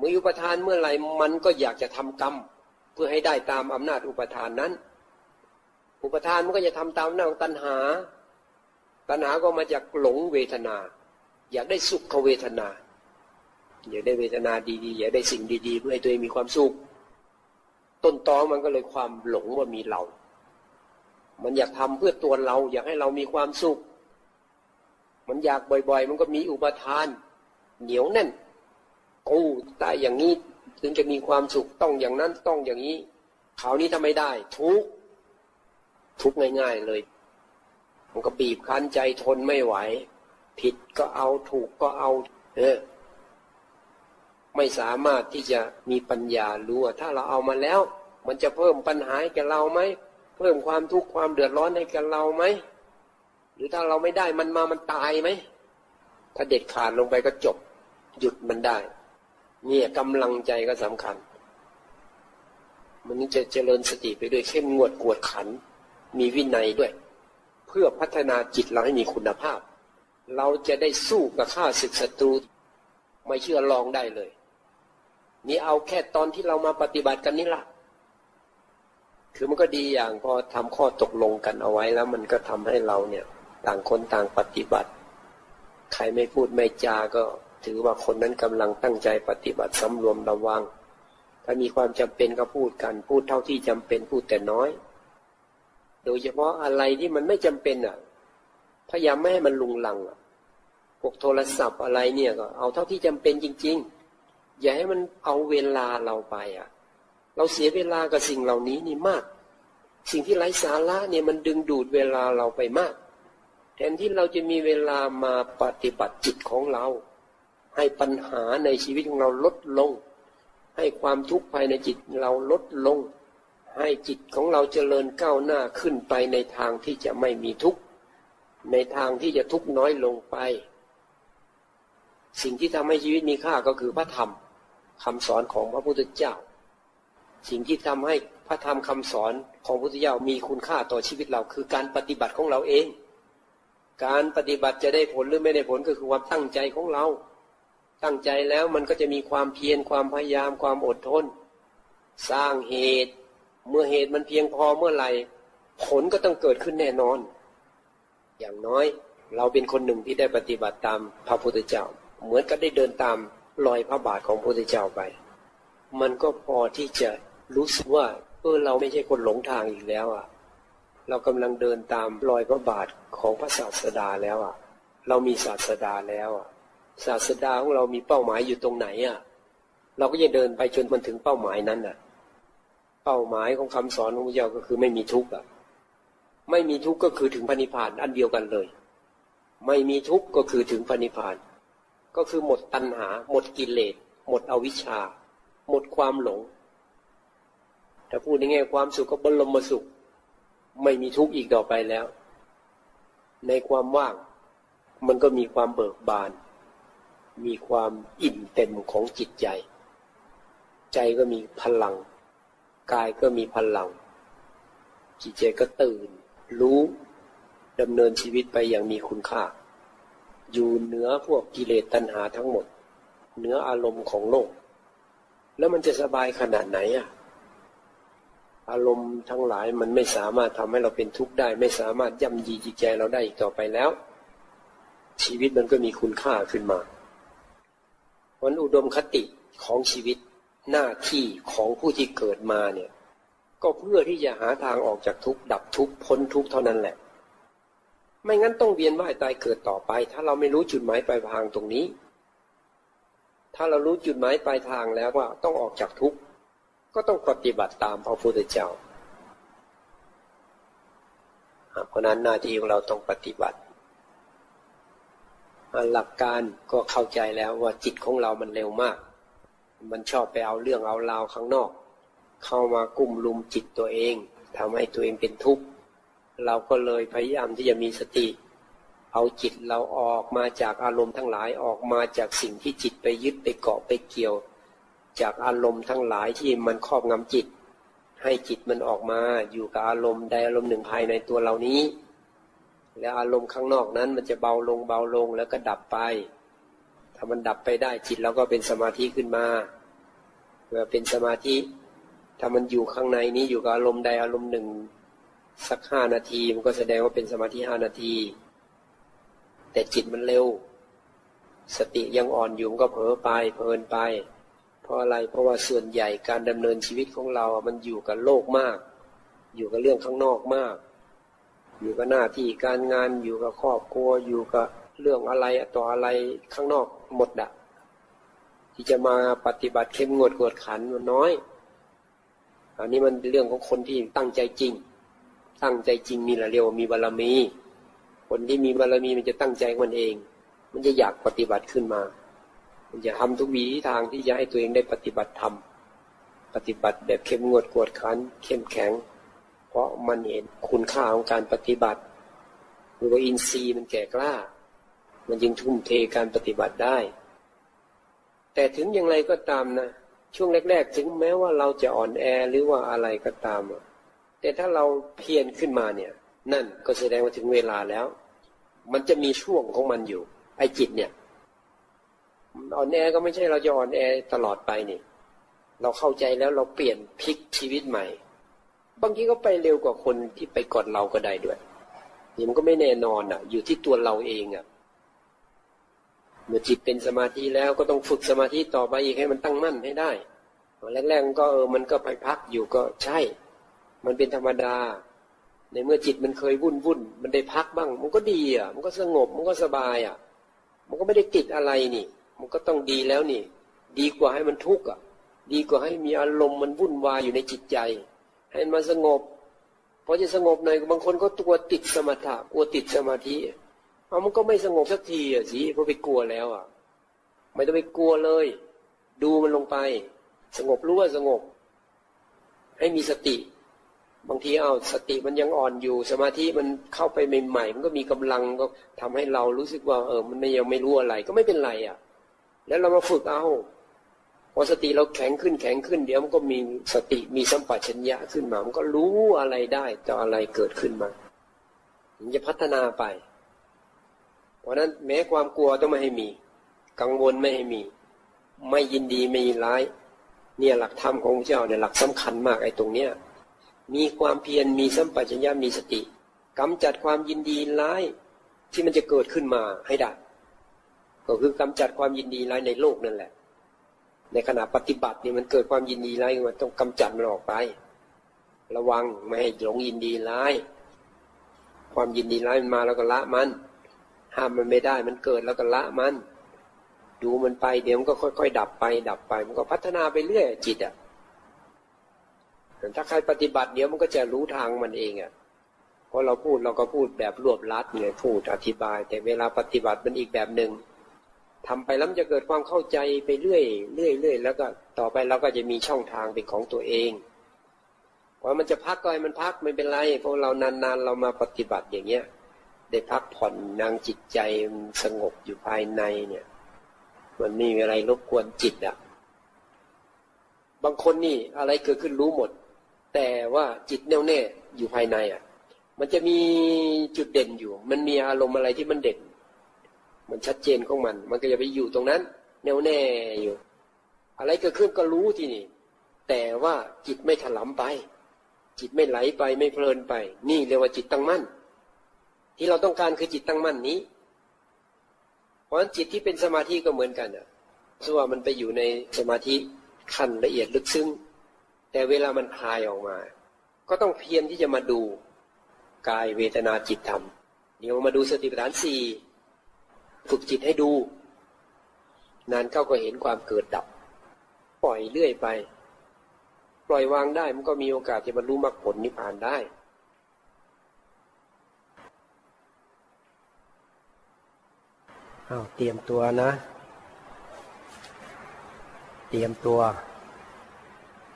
มื่ออุปทานเมื่อไหร่มันก็อยากจะทำกรรม เพื่อให้ได้ตามอำนาจอุปทานนั้น อุปทานมันก็จะทำตามหน้าของตัณหา ตัณหาก็มาจากหลงเวทนา อยากได้สุขเวทนา อยากได้เวทนาดีๆ อยากได้สิ่งดีๆ เพื่อให้ตัวเองมีความสุข ต้นตอมันก็เลยความหลงว่ามีเรา มันอยากทำเพื่อตัวเรา อยากให้เรามีความสุข มันอยากบ่อย ๆ มันก็มีอุปทาน เหนียวแน่น โอ้ตายอย่างนี้ถึงจะมีความสุขต้องอย่างนั้นต้องอย่างนี้คราวนี้ทำไม่ได้ ทุกทุกง่าย ๆเลย มันก็บีบคั้นใจทนไม่ไหว ผิดก็เอาถูกก็เอา เออ ไม่สามารถที่จะมีปัญญารู้ว่าถ้าเราเอามาแล้ว มันจะเพิ่มปัญหาให้แกเราไหมเพิ่มความทุกข์ความเดือดร้อนให้แกเราไหมหรือถ้าเราไม่ได้มันมามันตายไหมถ้าเด็ดขาดลงไปก็จบ หยุดมันได้ เนี่ยกำลังใจก็สำคัญ มันจะเจริญสติไปด้วยเข้มงวดกวดขัน มีวินัยด้วย เพื่อพัฒนาจิตเราให้มีคุณภาพ เราจะได้สู้กับข้าศึกศัตรูไม่เชื่อลองได้เลย นี่เอาแค่ตอนที่เรามาปฏิบัติกันนี่ละคือมันก็ดีอย่างพอทำข้อตกลงกันเอาไว้แล้ว มันก็ทำให้เราเนี่ย ต่างคนต่างปฏิบัติ ใครไม่พูดไม่จาก็ ถือว่าคนนั้นกำลังตั้งใจปฏิบัติสำรวมระวัง ถ้ามีความจำเป็นก็พูดกัน พูดเท่าที่จำเป็นพูดแต่น้อย โดยเฉพาะอะไรที่มันไม่จำเป็นอะ พยายามไม่ให้มันลุงลังอะพวกโทรศัพท์อะไรเนี่ยก็เอาเท่าที่จำเป็นจริง ๆ อย่าให้มันเอาเวลาเราไปอะ เราเสียเวลากับสิ่งเหล่านี้นี่มาก สิ่งที่ไร้สาระเนี่ยมันดึงดูดเวลาเราไปมาก แทนที่เราจะมีเวลามาปฏิบัติจิตของเรา ให้ปัญหาในชีวิตของเราลดลง ให้ความทุกข์ภายในจิตเราลดลง ให้จิตของเราเจริญก้าวหน้าขึ้นไปในทางที่จะไม่มีทุกข์ในทางที่จะทุกข์น้อยลงไป สิ่งที่ทำให้ชีวิตมีค่าก็คือพระธรรมคำสอนของพระพุทธเจ้า สิ่งที่ทำให้พระธรรมคำสอนของพระพุทธเจ้ามีคุณค่าต่อชีวิตเราคือการปฏิบัติของเราเอง การปฏิบัติจะได้ผลหรือไม่ได้ผลก็คือความตั้งใจของเรา ตั้งใจแล้วมันก็จะมีความเพียรความพยายามความอดทน สร้างเหตุ เมื่อเหตุมันเพียงพอเมื่อไหร่ ผลก็ต้องเกิดขึ้นแน่นอน อย่างน้อยเราเป็นคนหนึ่งที่ได้ปฏิบัติตามพระพุทธเจ้า เหมือนกับได้เดินตามรอยพระบาทของพระพุทธเจ้าไป มันก็พอที่จะรู้สึกว่าเออเราไม่ใช่คนหลงทางอีกแล้วอะ เรากำลังเดินตามรอยพระบาทของพระศาสดาแล้วอะ เรามีศาสดาแล้วอะ ศาสดาของเรามีเป้าหมายอยู่ตรงไหนอะ เราก็จะเดินไปจนมันถึงเป้าหมายนั้นอะ เป้าหมายของคำสอนของพระเจ้าก็คือไม่มีทุกข์อะ ไม่มีทุกข์ก็คือถึงพระนิพพานอันเดียวกันเลย ไม่มีทุกข์ก็คือถึงพระนิพพาน ก็คือหมดตัณหา หมดกิเลส หมดอวิชชา หมดความหลง ถ้าพูดในแง่ความสุขก็บรมสุข ไม่มีทุกข์อีกต่อไปแล้ว ในความว่างมันก็มีความเบิกบาน มีความอิ่มเต็มของจิตใจ ใจก็มีพลัง กายก็มีพลัง จิตใจก็ตื่น รู้ดำเนินชีวิตไปอย่างมีคุณค่า อยู่เหนือพวกกิเลสตัณหาทั้งหมด เหนืออารมณ์ของโลก แล้วมันจะสบายขนาดไหนอะอารมณ์ทั้งหลายมันไม่สามารถทำให้เราเป็นทุกข์ได้ ไม่สามารถย่ำยีจิตใจเราได้อีกต่อไปแล้ว ชีวิตมันก็มีคุณค่าขึ้นมา วันอุดมคติของชีวิตหน้าที่ของผู้ที่เกิดมาเนี่ย ก็เพื่อที่จะหาทางออกจากทุกข์ดับทุกข์พ้นทุกข์เท่านั้นแหละ ไม่งั้นต้องเวียนว่ายตายเกิดต่อไป ถ้าเราไม่รู้จุดหมายปลายทางตรงนี้ ถ้าเรารู้จุดหมายปลายทางแล้วว่าต้องออกจากทุกข์ก็ต้องปฏิบัติตามพระพุทธเจ้าเพราะนั้นหน้าที่ของเราต้องปฏิบัติ หลักการก็เข้าใจแล้วว่าจิตของเรามันเร็วมาก มันชอบไปเอาเรื่องเอาราวข้างนอก เข้ามากุ้มลุมจิตตัวเองทำให้ตัวเองเป็นทุกข์เราก็เลยพยายามที่จะมีสติ เอาจิตเราออกมาจากอารมณ์ทั้งหลายออกมาจากสิ่งที่จิตไปยึดไปเกาะไปเกี่ยว จากอารมณ์ทั้งหลายที่มันครอบงำจิต ให้จิตมันออกมาอยู่กับอารมณ์ใดอารมณ์หนึ่งภายในตัวเรานี้ แล้วอารมณ์ข้างนอกนั้น มันจะเบาลงเบาลงแล้วก็ดับไป ถ้ามันดับไปได้จิตเราก็เป็นสมาธิขึ้นมาเมื่อเป็นสมาธิ ถ้ามันอยู่ข้างในนี้อยู่กับอารมณ์ใดอารมณ์หนึ่งสักห้านาที มันก็แสดงว่าเป็นสมาธิห้านาที แต่จิตมันเร็ว สติยังอ่อนอยู่มันก็เผลอไปเพลินไป เพราะอะไรเพราะว่าส่วนใหญ่การดำเนินชีวิตของเรา มันอยู่กับโลกมาก อยู่กับเรื่องข้างนอกมาก อยู่กับหน้าที่การงานอยู่กับครอบครัวอยู่กับเรื่องอะไรต่ออะไรข้างนอกหมดอะที่จะมาปฏิบัติเข้มงวดกวดขันมันน้อย อันนี้มันเรื่องของคนที่ตั้งใจจริง ตั้งใจจริงมีละเรียวมีบารรมี คนที่มีบารรมีมันจะตั้งใจมันเอง มันจะอยากปฏิบัติขึ้นมา มันจะทำทุกวิธีทางที่จะให้ตัวเองได้ปฏิบัติธรรมปฏิบัติแบบเข้มงวดกวดขันเข้มแข็ง เพราะมันเห็นคุณค่าของการปฏิบัติหรือว่าอินทรีย์มันแก่กล้า มันจึงทุ่มเทการปฏิบัติได้ แต่ถึงอย่างไรก็ตามนะ ช่วงแรก ๆ ถึงแม้ว่าเราจะอ่อนแอหรือว่าอะไรก็ตาม แต่ถ้าเราเพียรขึ้นมาเนี่ย นั่นก็แสดงว่าถึงเวลาแล้ว มันจะมีช่วงของมันอยู่ ไอ้จิตเนี่ยอ่อนแอก็ไม่ใช่เราจะอ่อนแอตลอดไปนี่ เราเข้าใจแล้วเราเปลี่ยนพลิกชีวิตใหม่ บางทีก็ไปเร็วกว่าคนที่ไปก่อนเราก็ได้ด้วยนี่มันก็ไม่แน่นอนอะ อยู่ที่ตัวเราเองอะเมื่อจิตเป็นสมาธิแล้วก็ต้องฝึกสมาธิต่อไปอีกให้มันตั้งมั่นให้ได้แรกๆก็เออมันก็ไปพักอยู่ก็ใช่ มันเป็นธรรมดา ในเมื่อจิตมันเคยวุ่นวุ่นมันได้พักบ้าง มันก็ดีอะ มันก็สงบ มันก็สบายอะ มันก็ไม่ได้ติดอะไรนี่ มันก็ต้องดีแล้วนี่ ดีกว่าให้มันทุกข์อะ ดีกว่าให้มีอารมณ์มันวุ่นวายอยู่ในจิตใจ ให้มันสงบพอจะสงบหน่อยบางคนก็ตัวติดสมถะกลัวติดสมาธิเอามันก็ไม่สงบสักทีอะสิเพราะไปกลัวแล้วอะ ไม่ต้องไปกลัวเลย ดูมันลงไป สงบรู้ว่าสงบ ให้มีสติ บางทีเอาสติมันยังอ่อนอยู่ สมาธิมันเข้าไปใหม่ๆมันก็มีกำลังก็ทำให้เรารู้สึกว่า เออ มันยังไม่รู้อะไร ก็ไม่เป็นไรอะ แล้วเรามาฝึกเอา พอสติเราแข็งขึ้นแข็งขึ้น เดี๋ยวมันก็มีสติมีสัมปชัญญะขึ้นมา มันก็รู้อะไรได้ต่ออะไรเกิดขึ้นมามันจะพัฒนาไป เพราะนั้นแม้ความกลัวต้องไม่ให้มี กังวลไม่ให้มี ไม่ยินดีไม่ยินร้าย เนี่ยหลักธรรมของเจ้าเนี่ยหลักสำคัญมากไอ้ตรงเนี้ยมีความเพียรมีสัมปชัญญะมีสติกำจัดความยินดีร้ายที่มันจะเกิดขึ้นมาให้ได้ก็คือกำจัดความยินดีร้ายในโลกนั่นแหละ ในขณะปฏิบัตินี่มันเกิดความยินดีร้ายมันต้องกำจัดมันออกไป ระวังไม่ให้หลงยินดีร้าย ความยินดีร้ายมันมาแล้วก็ละมัน ห้ามมันไม่ได้มันเกิดแล้วก็ละมัน ดูมันไปเดี๋ยวมันก็ค่อย ๆ ดับไป ดับไป มันก็พัฒนาไปเรื่อยจิตอะถ้าใครปฏิบัติเดี๋ยวมันก็จะรู้ทางมันเองอะเพราะเราพูดเราก็พูดแบบรวบลัดไงพูดอธิบาย แต่เวลาปฏิบัติมันอีกแบบหนึ่ง ทำไปแล้วจะเกิดความเข้าใจไปเรื่อยเรื่อยเรื่อยแล้วก็ต่อไปเราก็จะมีช่องทางเป็นของตัวเองว่ามันจะพักก็ให้มันพักไม่เป็นไรเพราะเรานานๆเรามาปฏิบัติอย่างเงี้ย ได้พักผ่อนนางจิตใจสงบอยู่ภายในเนี่ย มันไม่มีอะไรรบกวนจิตอะ บางคนนี่อะไรเกิดขึ้นรู้หมด แต่ว่าจิตแน่วแน่อยู่ภายในอะ มันจะมีจุดเด่นอยู่ มันมีอารมณ์อะไรที่มันเด่น มันชัดเจนของมัน มันก็จะไปอยู่ตรงนั้น แน่วแน่อยู่ อะไรเกิดขึ้นก็รู้ที่นี่ แต่ว่าจิตไม่ถลำไป จิตไม่ไหลไปไม่เพลินไป นี่เรียกว่าจิตตั้งมั่น ที่เราต้องการคือจิตตั้งมั่นนี้ เพราะฉะนั้นจิตที่เป็นสมาธิก็เหมือนกันอะส่วนมันไปอยู่ในสมาธิขั้นละเอียดลึกซึ้งแต่เวลามันคลายออกมา ก็ต้องเพียรที่จะมาดูกายเวทนาจิตธรรม เดี๋ยวมาดูสติปัฏฐานสี่ ฝึกจิตให้ดู นานเข้าก็เห็นความเกิดดับ ปล่อยเรื่อยไป ปล่อยวางได้มันก็มีโอกาสที่บรรลุมรรคผลนิพพานได้เอาเตรียมตัวนะ เตรียมตัว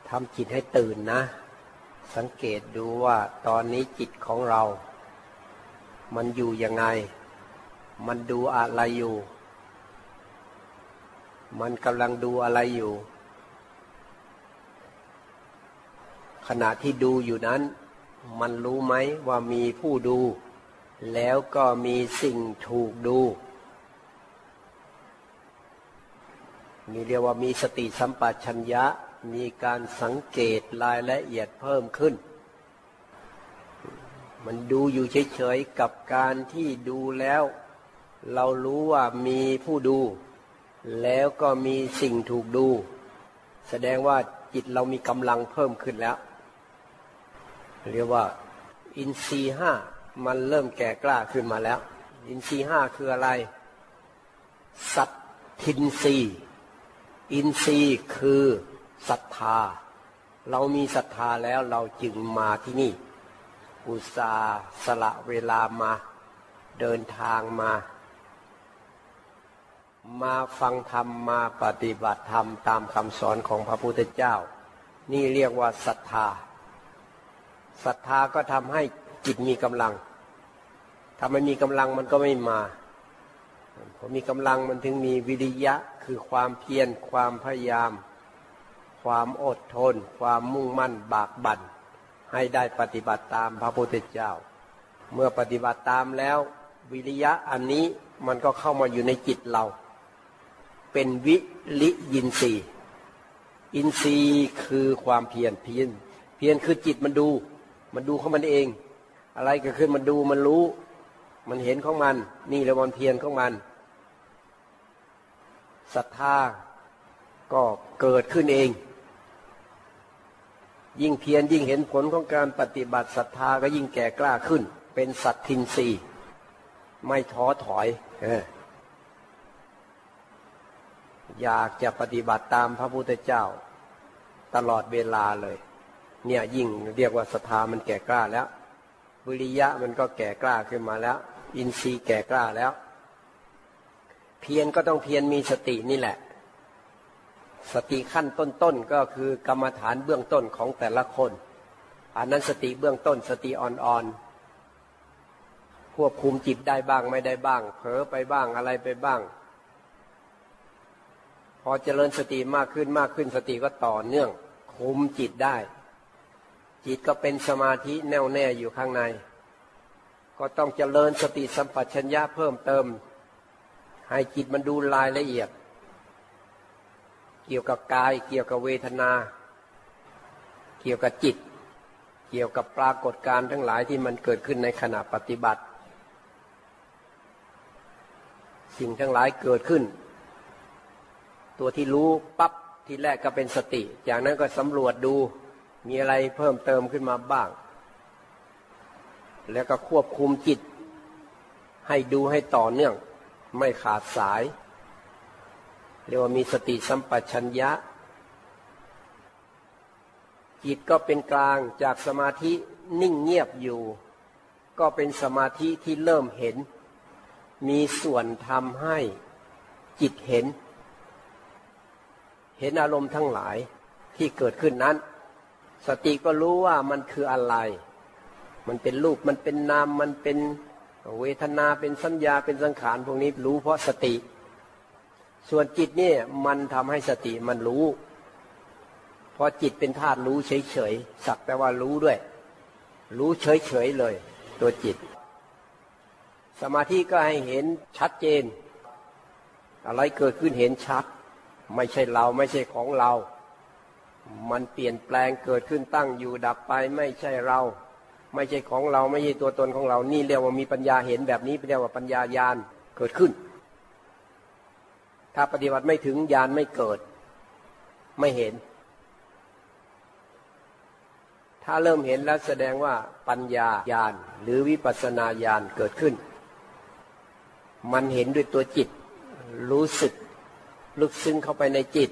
ทำจิตให้ตื่นนะ สังเกตดูว่าตอนนี้จิตของเรา มันอยู่ยังไง มันดูอะไรอยู่ มันกำลังดูอะไรอยู่ ขณะที่ดูอยู่นั้น มันรู้ไหมว่ามีผู้ดู แล้วก็มีสิ่งถูกดูมีเรียกว่ามีสติสัมปชัญญะมีการสังเกตรายละเอียดเพิ่มขึ้น มันดูอยู่เฉยๆกับการที่ดูแล้ว เรารู้ว่ามีผู้ดู แล้วก็มีสิ่งถูกดู แสดงว่าจิตเรามีกำลังเพิ่มขึ้นแล้ว เรียกว่า อินทรีห้ามันเริ่มแก่กล้าขึ้นมาแล้ว อินทรีห้าคืออะไร สัตทินรีอินทรีคือศรัทธา เรามีศรัทธาแล้วเราจึงมาที่นี่ อุตสาสละเวลามา เดินทางมา มาฟังธรรมมาปฏิบัติธรรมตามคำสอนของพระพุทธเจ้า นี่เรียกว่าศรัทธาศรัทธาก็ทำให้จิตมีกำลังถ้าไม่มีกำลังมันก็ไม่มาพอมีกำลังมันถึงมีวิริยะคือความเพียรความพยายาม ความอดทน ความมุ่งมั่นบากบัน่นให้ได้ปฏิบัติตามพระพุทธเจ้า เมื่อปฏิบัติตามแล้ววิริยะอันนี้มันก็เข้ามาอยู่ในจิตเรา เป็นวิลิยินทรีย์อินทรีย์คือความเพียรเพียรเพียรคือจิตมันดู มันดูของมันเอง อะไรก็คือมันดูมันรู้ มันเห็นของมัน นี่แหละมันเพียรของมันศรัทธาก็เกิดขึ้นเอง ยิ่งเพียรยิ่งเห็นผลของการปฏิบัติศรัทธาก็ยิ่งแก่กล้าขึ้น เป็นสัตทินรีไม่ท้อถอย เออ อยากจะปฏิบัติตามพระพุทธเจ้า ตลอดเวลาเลย เนี่ยยิ่งเรียกว่าศรัทธามันแก่กล้าแล้ววิริยะมันก็แก่กล้าขึ้นมาแล้ว อินทรีย์แก่กล้าแล้ว เพียรก็ต้องเพียรมีสตินี่แหละ สติขั้นต้นๆก็คือกรรมฐานเบื้องต้นของแต่ละคนอันนั้นสติเบื้องต้นสติอ่อนๆควบคุมจิตได้บ้างไม่ได้บ้าง เผลอไปบ้างอะไรไปบ้าง อเจริญสติมากขึ้นมากขึ้นสติก็ต่อเนื่อง คุมจิตได้ จิตก็เป็นสมาธิแน่วแน่อยู่ข้างใน ก็ต้องเจริญสติสัมปชัญญะเพิ่มเติม ให้จิตมันดูรายละเอียด เกี่ยวกับกาย เกี่ยวกับเวทนา เกี่ยวกับจิต เกี่ยวกับปรากฏการณ์ทั้งหลายที่มันเกิดขึ้นในขณะปฏิบัติ สิ่งทั้งหลายเกิดขึ้น ตัวที่รู้ปั๊บทีแรกก็เป็นสติ จากนั้นก็สำรวจดูมีอะไรเพิ่มเติมขึ้นมาบ้าง แล้วก็ควบคุมจิต ให้ดูให้ต่อเนื่อง ไม่ขาดสาย เรียกว่ามีสติสัมปชัญญะ จิตก็เป็นกลางจากสมาธินิ่งเงียบอยู่ ก็เป็นสมาธิที่เริ่มเห็น มีส่วนทำให้จิตเห็น เห็นอารมณ์ทั้งหลายที่เกิดขึ้นนั้น สติก็รู้ว่ามันคืออะไร มันเป็นรูปมันเป็นนามมันเป็นเวทนาเป็นสัญญาเป็นสังขารพวกนี้รู้เพราะสติ ส่วนจิตเนี่ยมันทำให้สติมันรู้เพราะจิตเป็นธาตุรู้เฉยๆสักแต่ว่ารู้ด้วย รู้เฉยๆเลย ตัวจิต สมาธิก็ให้เห็นชัดเจน อะไรเกิดขึ้นเห็นชัด ไม่ใช่เราไม่ใช่ของเรา มันเปลี่ยนแปลงเกิดขึ้นตั้งอยู่ดับไปไม่ใช่เรา ไม่ใช่ของเราไม่ใช่ตัวตนของเรา นี่เรียกว่ามีปัญญาเห็นแบบนี้เรียกว่าปัญญายานเกิดขึ้น ถ้าปฏิบัติไม่ถึงญาณไม่เกิด ไม่เห็น ถ้าเริ่มเห็นแล้วแสดงว่าปัญญาญาณหรือวิปัสสนาญาณเกิดขึ้น มันเห็นด้วยตัวจิตรู้สึก ลึกซึ้งเข้าไปในจิต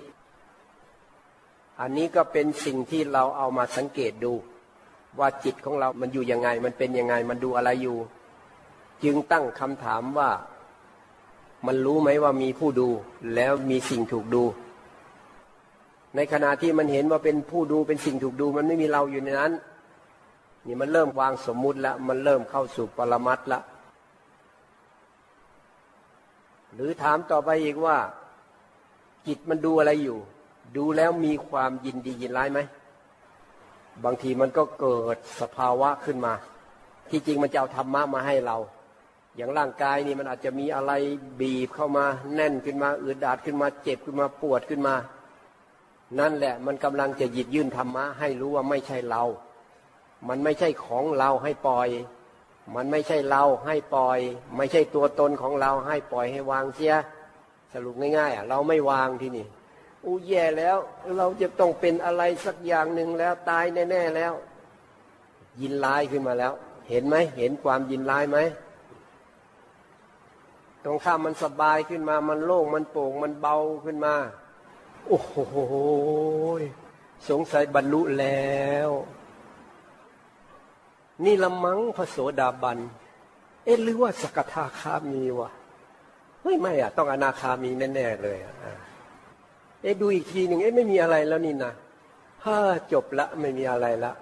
อันนี้ก็เป็นสิ่งที่เราเอามาสังเกตดู ว่าจิตของเรามันอยู่ยังไง มันเป็นยังไง มันดูอะไรอยู่ จึงตั้งคำถามว่า มันรู้ไหมว่ามีผู้ดูแล้วมีสิ่งถูกดู ในขณะที่มันเห็นว่าเป็นผู้ดูเป็นสิ่งถูกดู มันไม่มีเราอยู่ในนั้น นี่มันเริ่มวางสมมุติแล้วมันเริ่มเข้าสู่ปรมัตละหรือถามต่อไปอีกว่า จิตมันดูอะไรอยู่ ดูแล้วมีความยินดียินร้ายไหม บางทีมันก็เกิดสภาวะขึ้นมา ที่จริงมันจะเอาธรรมะมาให้เรา อย่างร่างกายนี่มันอาจจะมีอะไรบีบเข้ามาแน่นขึ้นมาอืดดาดขึ้นมาเจ็บขึ้นมาปวดขึ้นมา นั่นแหละมันกำลังจะหยิบยื่นธรรมะให้รู้ว่าไม่ใช่เรา มันไม่ใช่ของเราให้ปล่อยมันไม่ใช่เราให้ปล่อย ไม่ใช่ตัวตนของเราให้ปล่อยให้วางเสีย สรุปง่ายๆอะเราไม่วางที่นี่อู้แย่แล้ว เราจะต้องเป็นอะไรสักอย่างหนึ่งแล้วตายแน่ๆแล้ว ยินร้ายขึ้นมาแล้ว เห็นไหมเห็นความยินร้ายไหมตรงข้ามมันสบายขึ้นมามันโล่งมันโปร่งมันเบาขึ้นมา โอ้โหสงสัยบรรลุแล้ว นี่ละมังพระโสดาบัน เอ๊ะหรือว่าสกทาคามีวะ เฮ้ยไม่อะต้องอนาคามีแน่ๆเลยอะเอ๊ดูอีกทีหนึ่งเอ๊ะไม่มีอะไรแล้วนี่นะฮ่าจบละไม่มีอะไรละ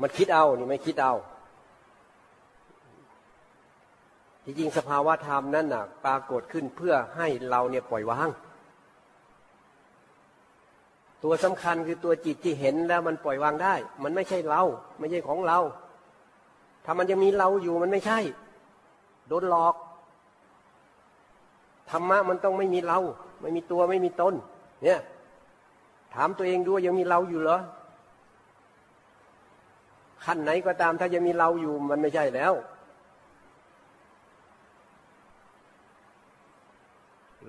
มันคิดเอานี่ไม่คิดเอาจริงสภาวะธรรมนั้นน่ะ ปรากฏขึ้นเพื่อให้เราเนี่ยปล่อยวาง ตัวสำคัญคือตัวจิตที่เห็นแล้วมันปล่อยวางได้ มันไม่ใช่เรา ไม่ใช่ของเรา ถ้ามันยังมีเราอยู่มันไม่ใช่ โดนหลอก ธรรมะมันต้องไม่มีเรา ไม่มีตัวไม่มีตนเนี่ย ถามตัวเองดูว่ายังมีเราอยู่เหรอขั้นไหนก็ตามถ้ายังมีเราอยู่มันไม่ใช่แล้ว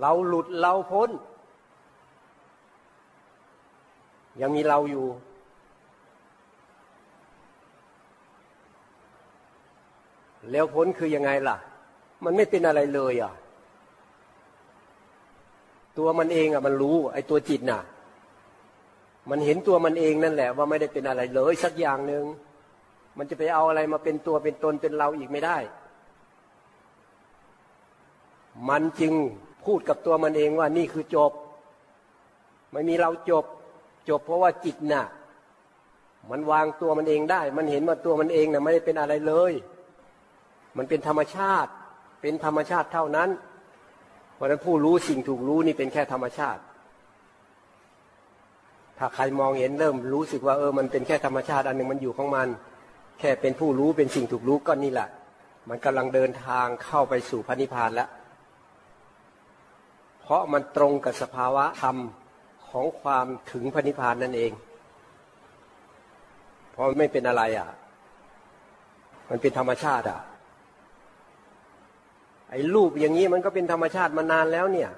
เราหลุดเราพ้น ยังมีเราอยู่แล้วพ้นคือยังไงล่ะ มันไม่เป็นอะไรเลยอะ ตัวมันเองอะมันรู้ ไอ้ตัวจิตน่ะ มันเห็นตัวมันเองนั่นแหละ ว่าไม่ได้เป็นอะไรเลยสักอย่างหนึ่งมันจะไปเอาอะไรมาเป็นตัวเป็นตนเป็นเราอีกไม่ได้ มันจึงพูดกับตัวมันเองว่านี่คือจบ ไม่มีเราจบ จบเพราะว่าจิตน่ะ มันวางตัวมันเองได้ มันเห็นว่าตัวมันเองน่ะไม่ได้เป็นอะไรเลย มันเป็นธรรมชาติ เป็นธรรมชาติเท่านั้น เพราะนั้นผู้รู้สิ่งถูกรู้นี่เป็นแค่ธรรมชาติ ถ้าใครมองเห็นเริ่มรู้สึกว่าเออมันเป็นแค่ธรรมชาติอันหนึ่งมันอยู่ของมัน แค่เป็นผู้รู้เป็นสิ่งถูกรู้ก็นี่แหละ มันกำลังเดินทางเข้าไปสู่พระนิพพานแล้วเพราะมันตรงกับสภาวะธรรมของความถึงพระนิพพานนั่นเองเพราะไม่เป็นอะไรอะ มันเป็นธรรมชาติอะ ไอ้รูปอย่างนี้มันก็เป็นธรรมชาติมานานแล้วเนี่ย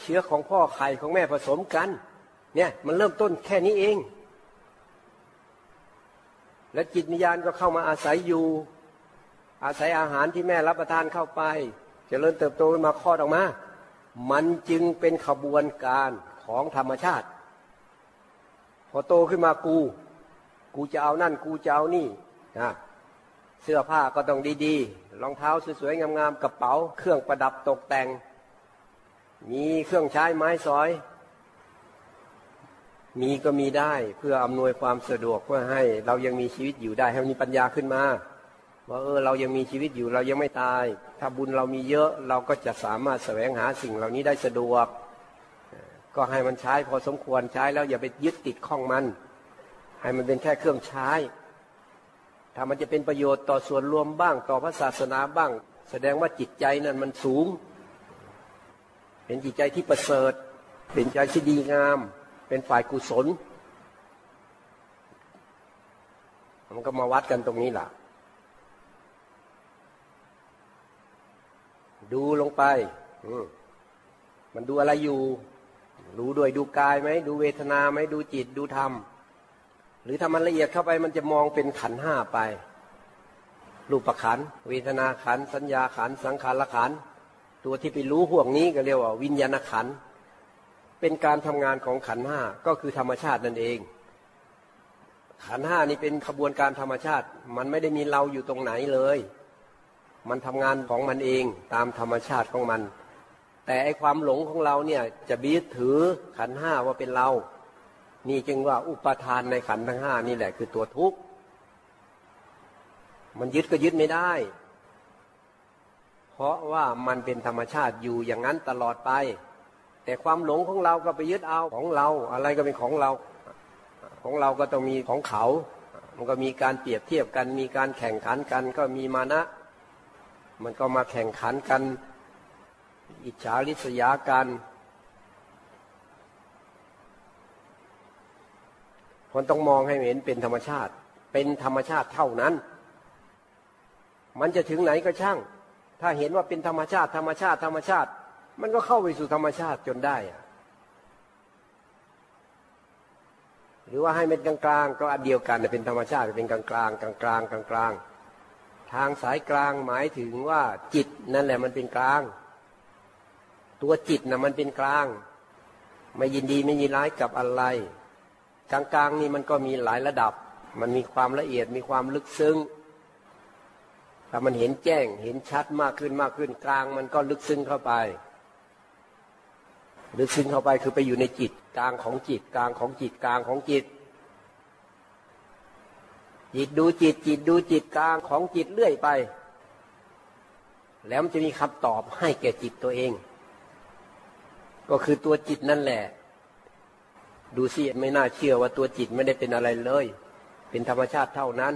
เชื้อของพ่อไข่ของแม่ผสมกัน เนี่ย มันเริ่มต้นแค่นี้เอง และจิตวิญญาณก็เข้ามาอาศัยอยู่ อาศัยอาหารที่แม่รับประทานเข้าไปจเจริญเติบโตมาคลอดออกมา มันจึงเป็นขบวนการของธรรมชาติ พอโตขึ้นมากู กูจะเอานั่น กูจะเอานี่นะ เสื้อผ้าก็ต้องดีๆ รองเท้าสวยๆ งามๆ กระเป๋า เครื่องประดับตกแต่ง มีเครื่องใช้ไม้สอย มีก็มีได้เพื่ออำนวยความสะดวกเพื่อให้เรายังมีชีวิตอยู่ได้ให้มีปัญญาขึ้นมาว่าเออเรายังมีชีวิตอยู่เรายังไม่ตาย ถ้าบุญเรามีเยอะเราก็จะสามารถแสวงหาสิ่งเหล่านี้ได้สะดวก ก็ให้มันใช้พอสมควรใช้แล้วอย่าไปยึดติดข้องมัน ให้มันเป็นแค่เครื่องใช้ ถ้ามันจะเป็นประโยชน์ต่อส่วนรวมบ้างต่อพระศาสนาบ้าง แสดงว่าจิตใจนั้นมันสูง เป็นจิตใจที่ประเสริฐ เป็นใจที่ดีงาม เป็นฝ่ายกุศล มันก็มาวัดกันตรงนี้แหละดูลงไปมันดูอะไรอยู่ รู้ด้วยดูกายไหม ดูเวทนาไหมดูจิตดูธรรม หรือถ้ามันละเอียดเข้าไปมันจะมองเป็นขันห้าไป รูปขันเวทนาขันสัญญาขันสังขารขันตัวที่ไปรู้พวกนี้ก็เรียกว่าวิญญาณขันเป็นการทำงานของขันห้าก็คือธรรมชาตินั่นเอง ขันห้านี่เป็นขบวนการธรรมชาติ มันไม่ได้มีเราอยู่ตรงไหนเลย มันทำงานของมันเองตามธรรมชาติของมัน แต่ไอความหลงของเราเนี่ยจะบีถือขันห้าว่าเป็นเรา นี่จึงว่าอุปทานในขันธ์ทั้งห้านี่แหละคือตัวทุกข์ มันยึดก็ยึดไม่ได้ เพราะว่ามันเป็นธรรมชาติอยู่อย่างนั้นตลอดไป แต่ความหลงของเราก็ไปยึดเอาของเรา อะไรก็เป็นของเรา ของเราก็ต้องมีของเขา มันก็มีการเปรียบเทียบกัน มีการแข่งขันกัน ก็มีมานะ มันก็มาแข่งขันกัน อิจฉาริษยากัน มันต้องมองให้เห็นเป็นธรรมชาติ เป็นธรรมชาติเท่านั้น มันจะถึงไหนก็ช่าง ถ้าเห็นว่าเป็นธรรมชาติ ธรรมชาติ ธรรมชาติ มันก็เข้าไปสู่ธรรมชาติจนได้อะหรือว่าให้เป็นกลางกลางก็อันเดียวกันเป็นธรรมชาติเป็นกลางกลางกลางกลางกลางกลางทางสายกลางหมายถึงว่าจิตนั่นแหละมันเป็นกลาง ตัวจิตนะ่ะมันเป็นกลาง ไม่ยินดีไม่ยินร้ายกับอะไร กลางๆนี่มันก็มีหลายระดับ มันมีความละเอียดมีความลึกซึ้งถ้ามันเห็นแจ้งเห็นชัดมากขึ้นมากขึ้นกลางมันก็ลึกซึ้งเข้าไป ลึกซึ้งเข้าไปคือไปอยู่ในจิตกลางของจิตกลางของจิตกลางของจิต จิตดูจิตจิตดูจิตกลางของจิตเรื่อยไป แล้วมันจะมีคำตอบให้แก่จิตตัวเอง ก็คือตัวจิตนั่นแหละ ดูสิไม่น่าเชื่อว่าตัวจิตไม่ได้เป็นอะไรเลย เป็นธรรมชาติเท่านั้น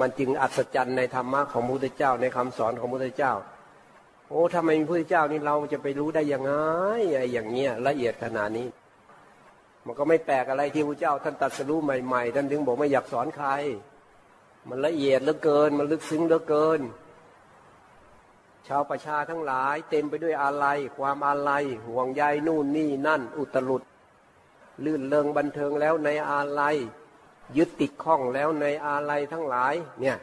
มันจึงอัศจรรย์ในธรรมะของพระพุทธเจ้าในคำสอนของพระพุทธเจ้า โอ้ทำไมพระพุทธเจ้านี่เราจะไปรู้ได้ยังไงไอ้อย่างเงี้ยละเอียดขนาดนี้ มันก็ไม่แปลกอะไรที่พระเจ้า ท่านตัดสรู้ใหม่ ๆ ท่านถึงบอกไม่อยากสอนใคร มันละเอียดเหลือเกิน มันลึกซึ้งเหลือเกินชาวประชาทั้งหลายเต็มไปด้วยอะไรความอะไรห่วงใยนู่นนี่นั่น อุตรุด ลื่นเลิงบันเทิงแล้วในอาลัยยึดติดข้องแล้วในอาลัยทั้งหลาย เนี่ย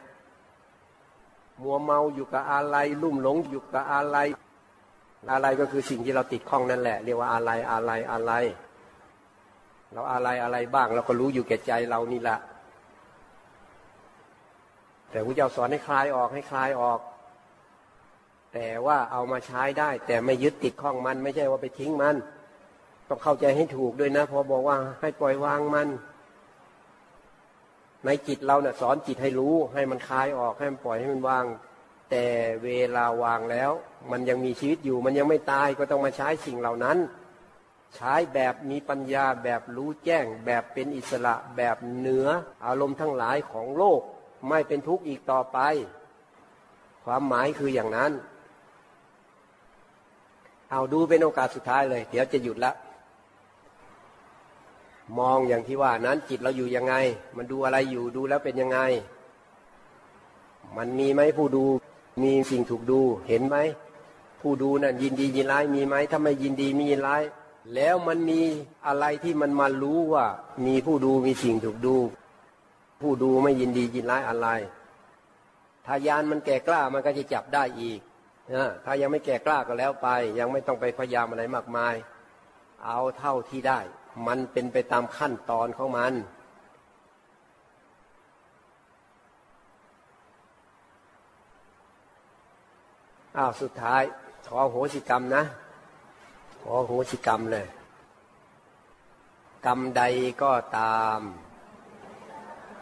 มัวเมาอยู่กับอาลัยลุ่มหลงอยู่กับอาลัยอะไรก็คือสิ่งที่เราติดข้องนั่นแหละ เรียกว่าอะไรอะไรอะไรเราอะไรอะไรบ้าง เราก็รู้อยู่แก่ใจเรานี่แหละแต่พระเจ้าสอนให้คลายออกให้คลายออก แต่ว่าเอามาใช้ได้ แต่ไม่ยึดติดข้องมัน ไม่ใช่ว่าไปทิ้งมัน ต้องเข้าใจให้ถูกด้วยนะพอบอกว่าให้ปล่อยวางมัน ในจิตเราเนะ่ยสอนจิตให้รู้ ให้มันคลายออกให้มันปล่อยให้มันวาง แต่เวลาวางแล้ว มันยังมีชีวิตอยู่ มันยังไม่ตายก็ต้องมาใช้สิ่งเหล่านั้น ใช้แบบมีปัญญาแบบรู้แจ้ง แบบเป็นอิสระแบบเหนืออารมณ์ทั้งหลายของโลก ไม่เป็นทุกข์อีกต่อไป ความหมายคืออย่างนั้น เอาดูเป็นโอกาสสุดท้ายเลย เดี๋ยวจะหยุดละ มองอย่างที่ว่านั้นจิตเราอยู่ยังไง มันดูอะไรอยู่ดูแล้วเป็นยังไง มันมีไหมผู้ดูมีสิ่งถูกดูเห็นไหมผู้ดูนั่นยินดียินร้ายมีไหมถ้าไม่ยินดีมียินร้าย แล้วมันมีอะไรที่มันมารู้ว่า มีผู้ดูมีสิ่งถูกดู ผู้ดูไม่ยินดียินร้ายอะไร ถ้ายานมันแก่กล้ามันก็จะจับได้อีกนะถ้ายังไม่แก่กล้าก็แล้วไป ยังไม่ต้องไปพยายามอะไรมากมาย เอาเท่าที่ได้ มันเป็นไปตามขั้นตอนของมัน อ้าวสุดท้าย ขอโหสิกรรมนะ ขอโหสิกรรมเลย กรรมใดก็ตาม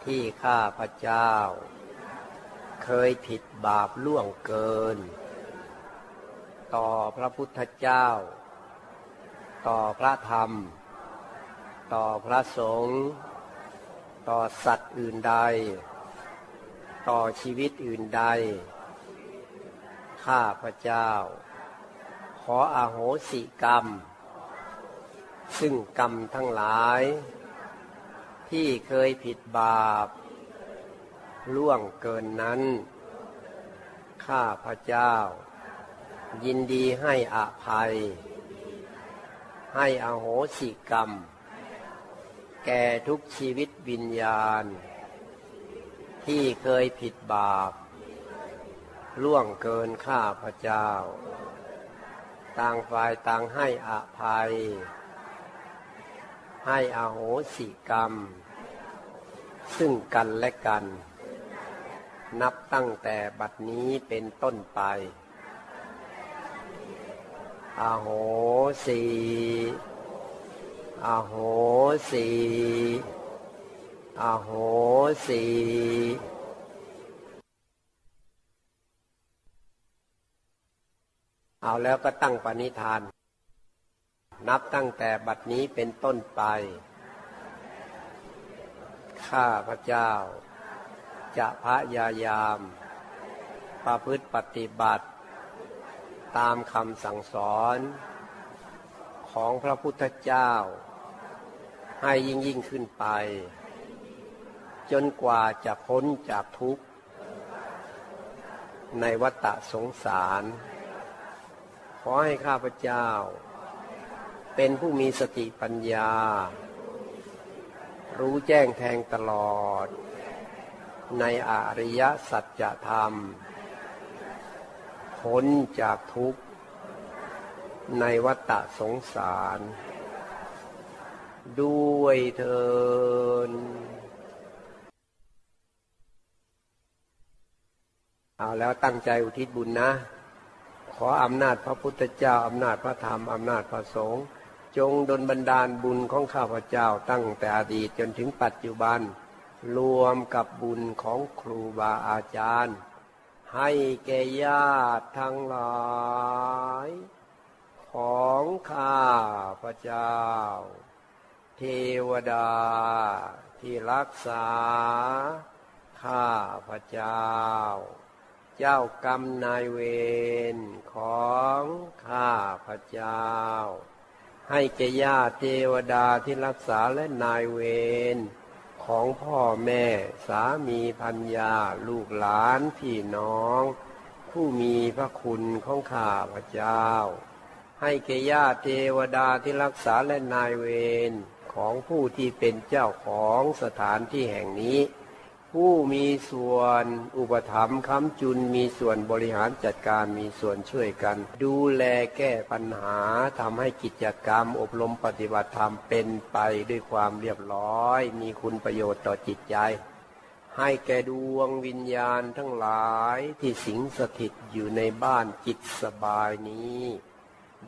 ที่ข้าพระเจ้า เคยผิดบาปล่วงเกิน ต่อพระพุทธเจ้า ต่อพระธรรม ต่อพระสงฆ์ต่อสัตว์อื่นใด ต่อชีวิตอื่นใด ข้าพระเจ้า ขออาโหสิกรรม ซึ่งกรรมทั้งหลาย ที่เคยผิดบาป ล่วงเกินนั้น ข้าพระเจ้า ยินดีให้อภัย ให้อโหสิกรรม แก่ทุกชีวิตวิญญาณ ที่เคยผิดบาป ล่วงเกินข้าพระเจ้า ต่างฝ่ายต่างให้อภัย ให้อโหสิกรรม ซึ่งกันและกัน นับตั้งแต่บัดนี้เป็นต้นไป อโหสี อโหสีอโหสีเอาแล้วก็ตั้งปณิธาน นับตั้งแต่บัดนี้เป็นต้นไป ข้าพระเจ้า จะพยายาม ประพฤติปฏิบัติ ตามคำสั่งสอน ของพระพุทธเจ้า ให้ยิ่งยิ่งขึ้นไป จนกว่าจะพ้นจากทุกข์ ในวัฏสงสาร ขอให้ข้าพเจ้า เป็นผู้มีสติปัญญา รู้แจ้งแทงตลอด ในอริยสัจธรรม พ้นจากทุกข์ ในวัฏสงสาร ด้วยเถินเอาแล้วตั้งใจอุทิศบุญนะ ขออำนาจพระพุทธเจ้าอำนาจพระธรรมอำนาจพระสงฆ์จงดลบันดาลบุญของข้าพเจ้าตั้งแต่อดีตจนถึงปัจจุบัน รวมกับบุญของครูบาอาจารย์ ให้แก่ญาติทั้งหลาย ของข้าพเจ้า เทวดาที่รักษา ข้าพเจ้า เจ้ากรรมนายเวรของข้าพเจ้า ให้แก่ญาติเทวดาที่รักษาและนายเวรของพ่อแม่สามีพัญญาลูกหลานพี่น้อง ผู้มีพระคุณของข้าพระเจ้า ให้แก่ญาติเทวดาที่รักษาและนายเวร ของผู้ที่เป็นเจ้าของสถานที่แห่งนี้ ผู้มีส่วนอุปถัมภ์ค้ำจุนมีส่วนบริหารจัดการมีส่วนช่วยกัน ดูแลแก้ปัญหาทำให้กิจกรรมอบรมปฏิบัติธรรมเป็นไปด้วยความเรียบร้อย มีคุณประโยชน์ต่อจิตใจให้แก่ดวงวิญญาณทั้งหลายที่สิงสถิตอยู่ในบ้านจิตสบายนี้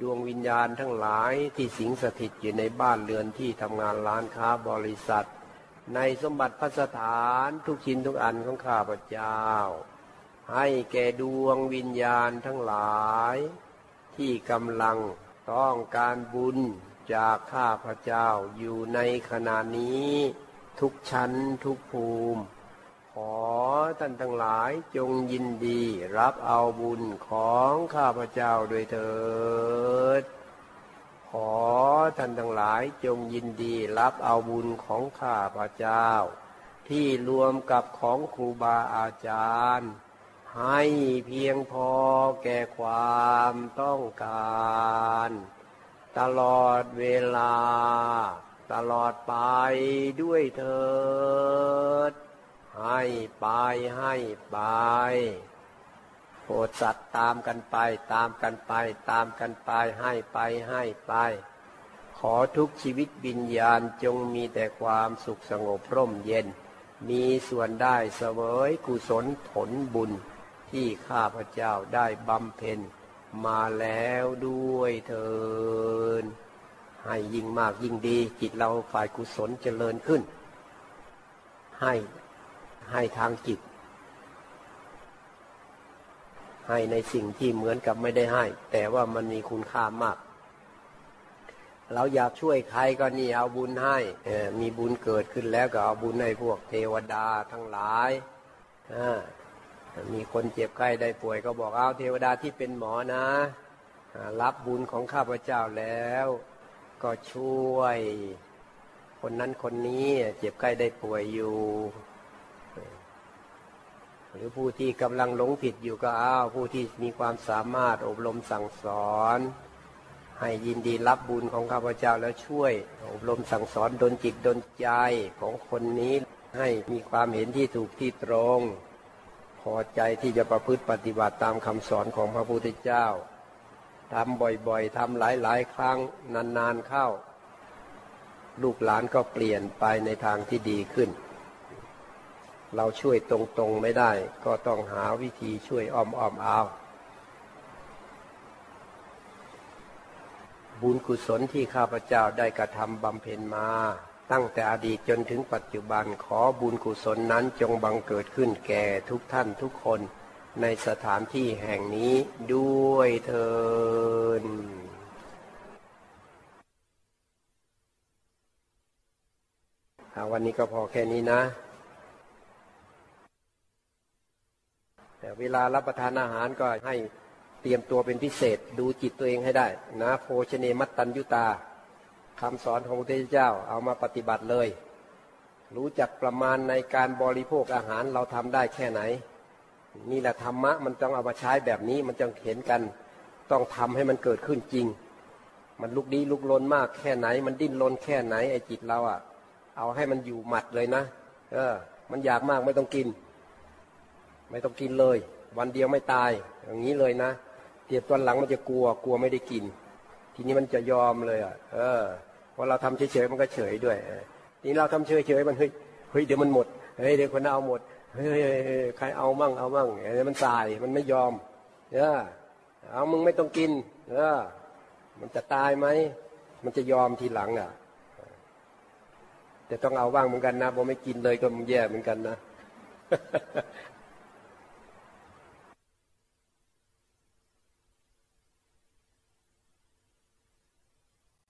ดวงวิญญาณทั้งหลายที่สิงสถิตอยู่ในบ้านเรือนที่ทำงานร้านค้าบริษัท ในสมบัติพัสถานทุกชิ้นทุกอันของข้าพเจ้า ให้แก่ดวงวิญญาณทั้งหลาย ที่กำลังต้องการบุญจากข้าพเจ้าอยู่ในขณะนี้ ทุกชั้นทุกภูมิ ขอท่านทั้งหลายจงยินดีรับเอาบุญของข้าพเจ้าโดยเถิด ขอท่านทั้งหลายจงยินดีรับเอาบุญของข้าพระเจ้า ที่รวมกับของครูบาอาจารย์ ให้เพียงพอแก่ความต้องการ ตลอดเวลา ตลอดไปด้วยเถิด ให้ไปให้ไปโปรดสัตว์ตามกันไป ตามกันไป ตามกันไปให้ไปให้ไป ขอทุกชีวิตวิญญาณจงมีแต่ความสุขสงบร่มเย็น มีส่วนได้เสวยกุศลผลบุญที่ข้าพเจ้าได้บำเพ็ญมาแล้วด้วยเถินให้ยิ่งมากยิ่งดีจิตเราฝ่ายกุศลเจริญขึ้น ให้ ให้ทางจิต ให้ในสิ่งที่เหมือนกับไม่ได้ให้ แต่ว่ามันมีคุณค่ามาก เราอยากช่วยใครก็นี่เอาบุญให้มีบุญเกิดขึ้นแล้วก็เอาบุญให้พวกเทวดาทั้งหลายมีคนเจ็บไข้ได้ป่วยก็บอกเอาเทวดาที่เป็นหมอนะ รับบุญของข้าพเจ้าแล้ว ก็ช่วย คนนั้นคนนี้เจ็บไข้ได้ป่วยอยู่ หรือผู้ที่กำลังหลงผิดอยู่ก็อ้าวผู้ที่มีความสามารถอบรมสั่งสอน ให้ยินดีรับบุญของข้าพเจ้าแล้วช่วย อบรมสั่งสอนดนจิตดนใจของคนนี้ให้มีความเห็นที่ถูกที่ตรง พอใจที่จะประพฤติปฏิบัติตามคำสอนของพระพุทธเจ้าทำบ่อยๆทำหลายๆ ครั้งนานๆเข้า ลูกหลานก็เปลี่ยนไปในทางที่ดีขึ้น เราช่วยตรงๆไม่ได้ ก็ต้องหาวิธีช่วยอ้อมอ้อมเอาบุญกุศลที่ข้าพเจ้าได้กระทำบำเพ็ญมา ตั้งแต่อดีตจนถึงปัจจุบันขอบุญกุศลนั้นจงบังเกิดขึ้นแก่ทุกท่านทุกคน ในสถานที่แห่งนี้ด้วยเถินวันนี้ก็พอแค่นี้นะ เวลารับประทานอาหารก็ให้เตรียมตัวเป็นพิเศษดูจิตตัวเองให้ได้นะโภชเนมัตตัญยุตาคำสอนของพระพุทธเจ้าเอามาปฏิบัติเลย รู้จักประมาณในการบริโภคอาหารเราทำได้แค่ไหน นี่แหละธรรมะมันต้องเอามาใช้แบบนี้มันจะเห็นกัน ต้องทำให้มันเกิดขึ้นจริง มันลุกดีลุกลนมากแค่ไหน มันดิ้นรนแค่ไหนไอ้จิตเราอะ่ะ เอาให้มันอยู่หมัดเลยนะ เออ มันอยากมากไม่ต้องกิน ไม่ต้องกินเลย วันเดียวไม่ตาย อย่างนี้เลยนะเตียบตอนหลังมันจะกลัวกลัวไม่ได้กิน ทีนี้มันจะยอมเลยอะเออพอเราทำเฉยๆมันก็เฉยด้วยทีนี้เราทำเฉยๆมันเฮ้ยเฮ้ยเดี๋ยวมันหมดเฮ้ยเดี๋ยวคนเอาหมดเฮ้ยใครเอามั่งเอามั่งเดี๋ยวมันตายมันไม่ยอมเออเอามึงไม่ต้องกินเออมันจะตายไหมมันจะยอมทีหลังอะแต่ต้องเอาบ้างเหมือนกันนะพอไม่กินเลยก็มันแย่เหมือนกันนะ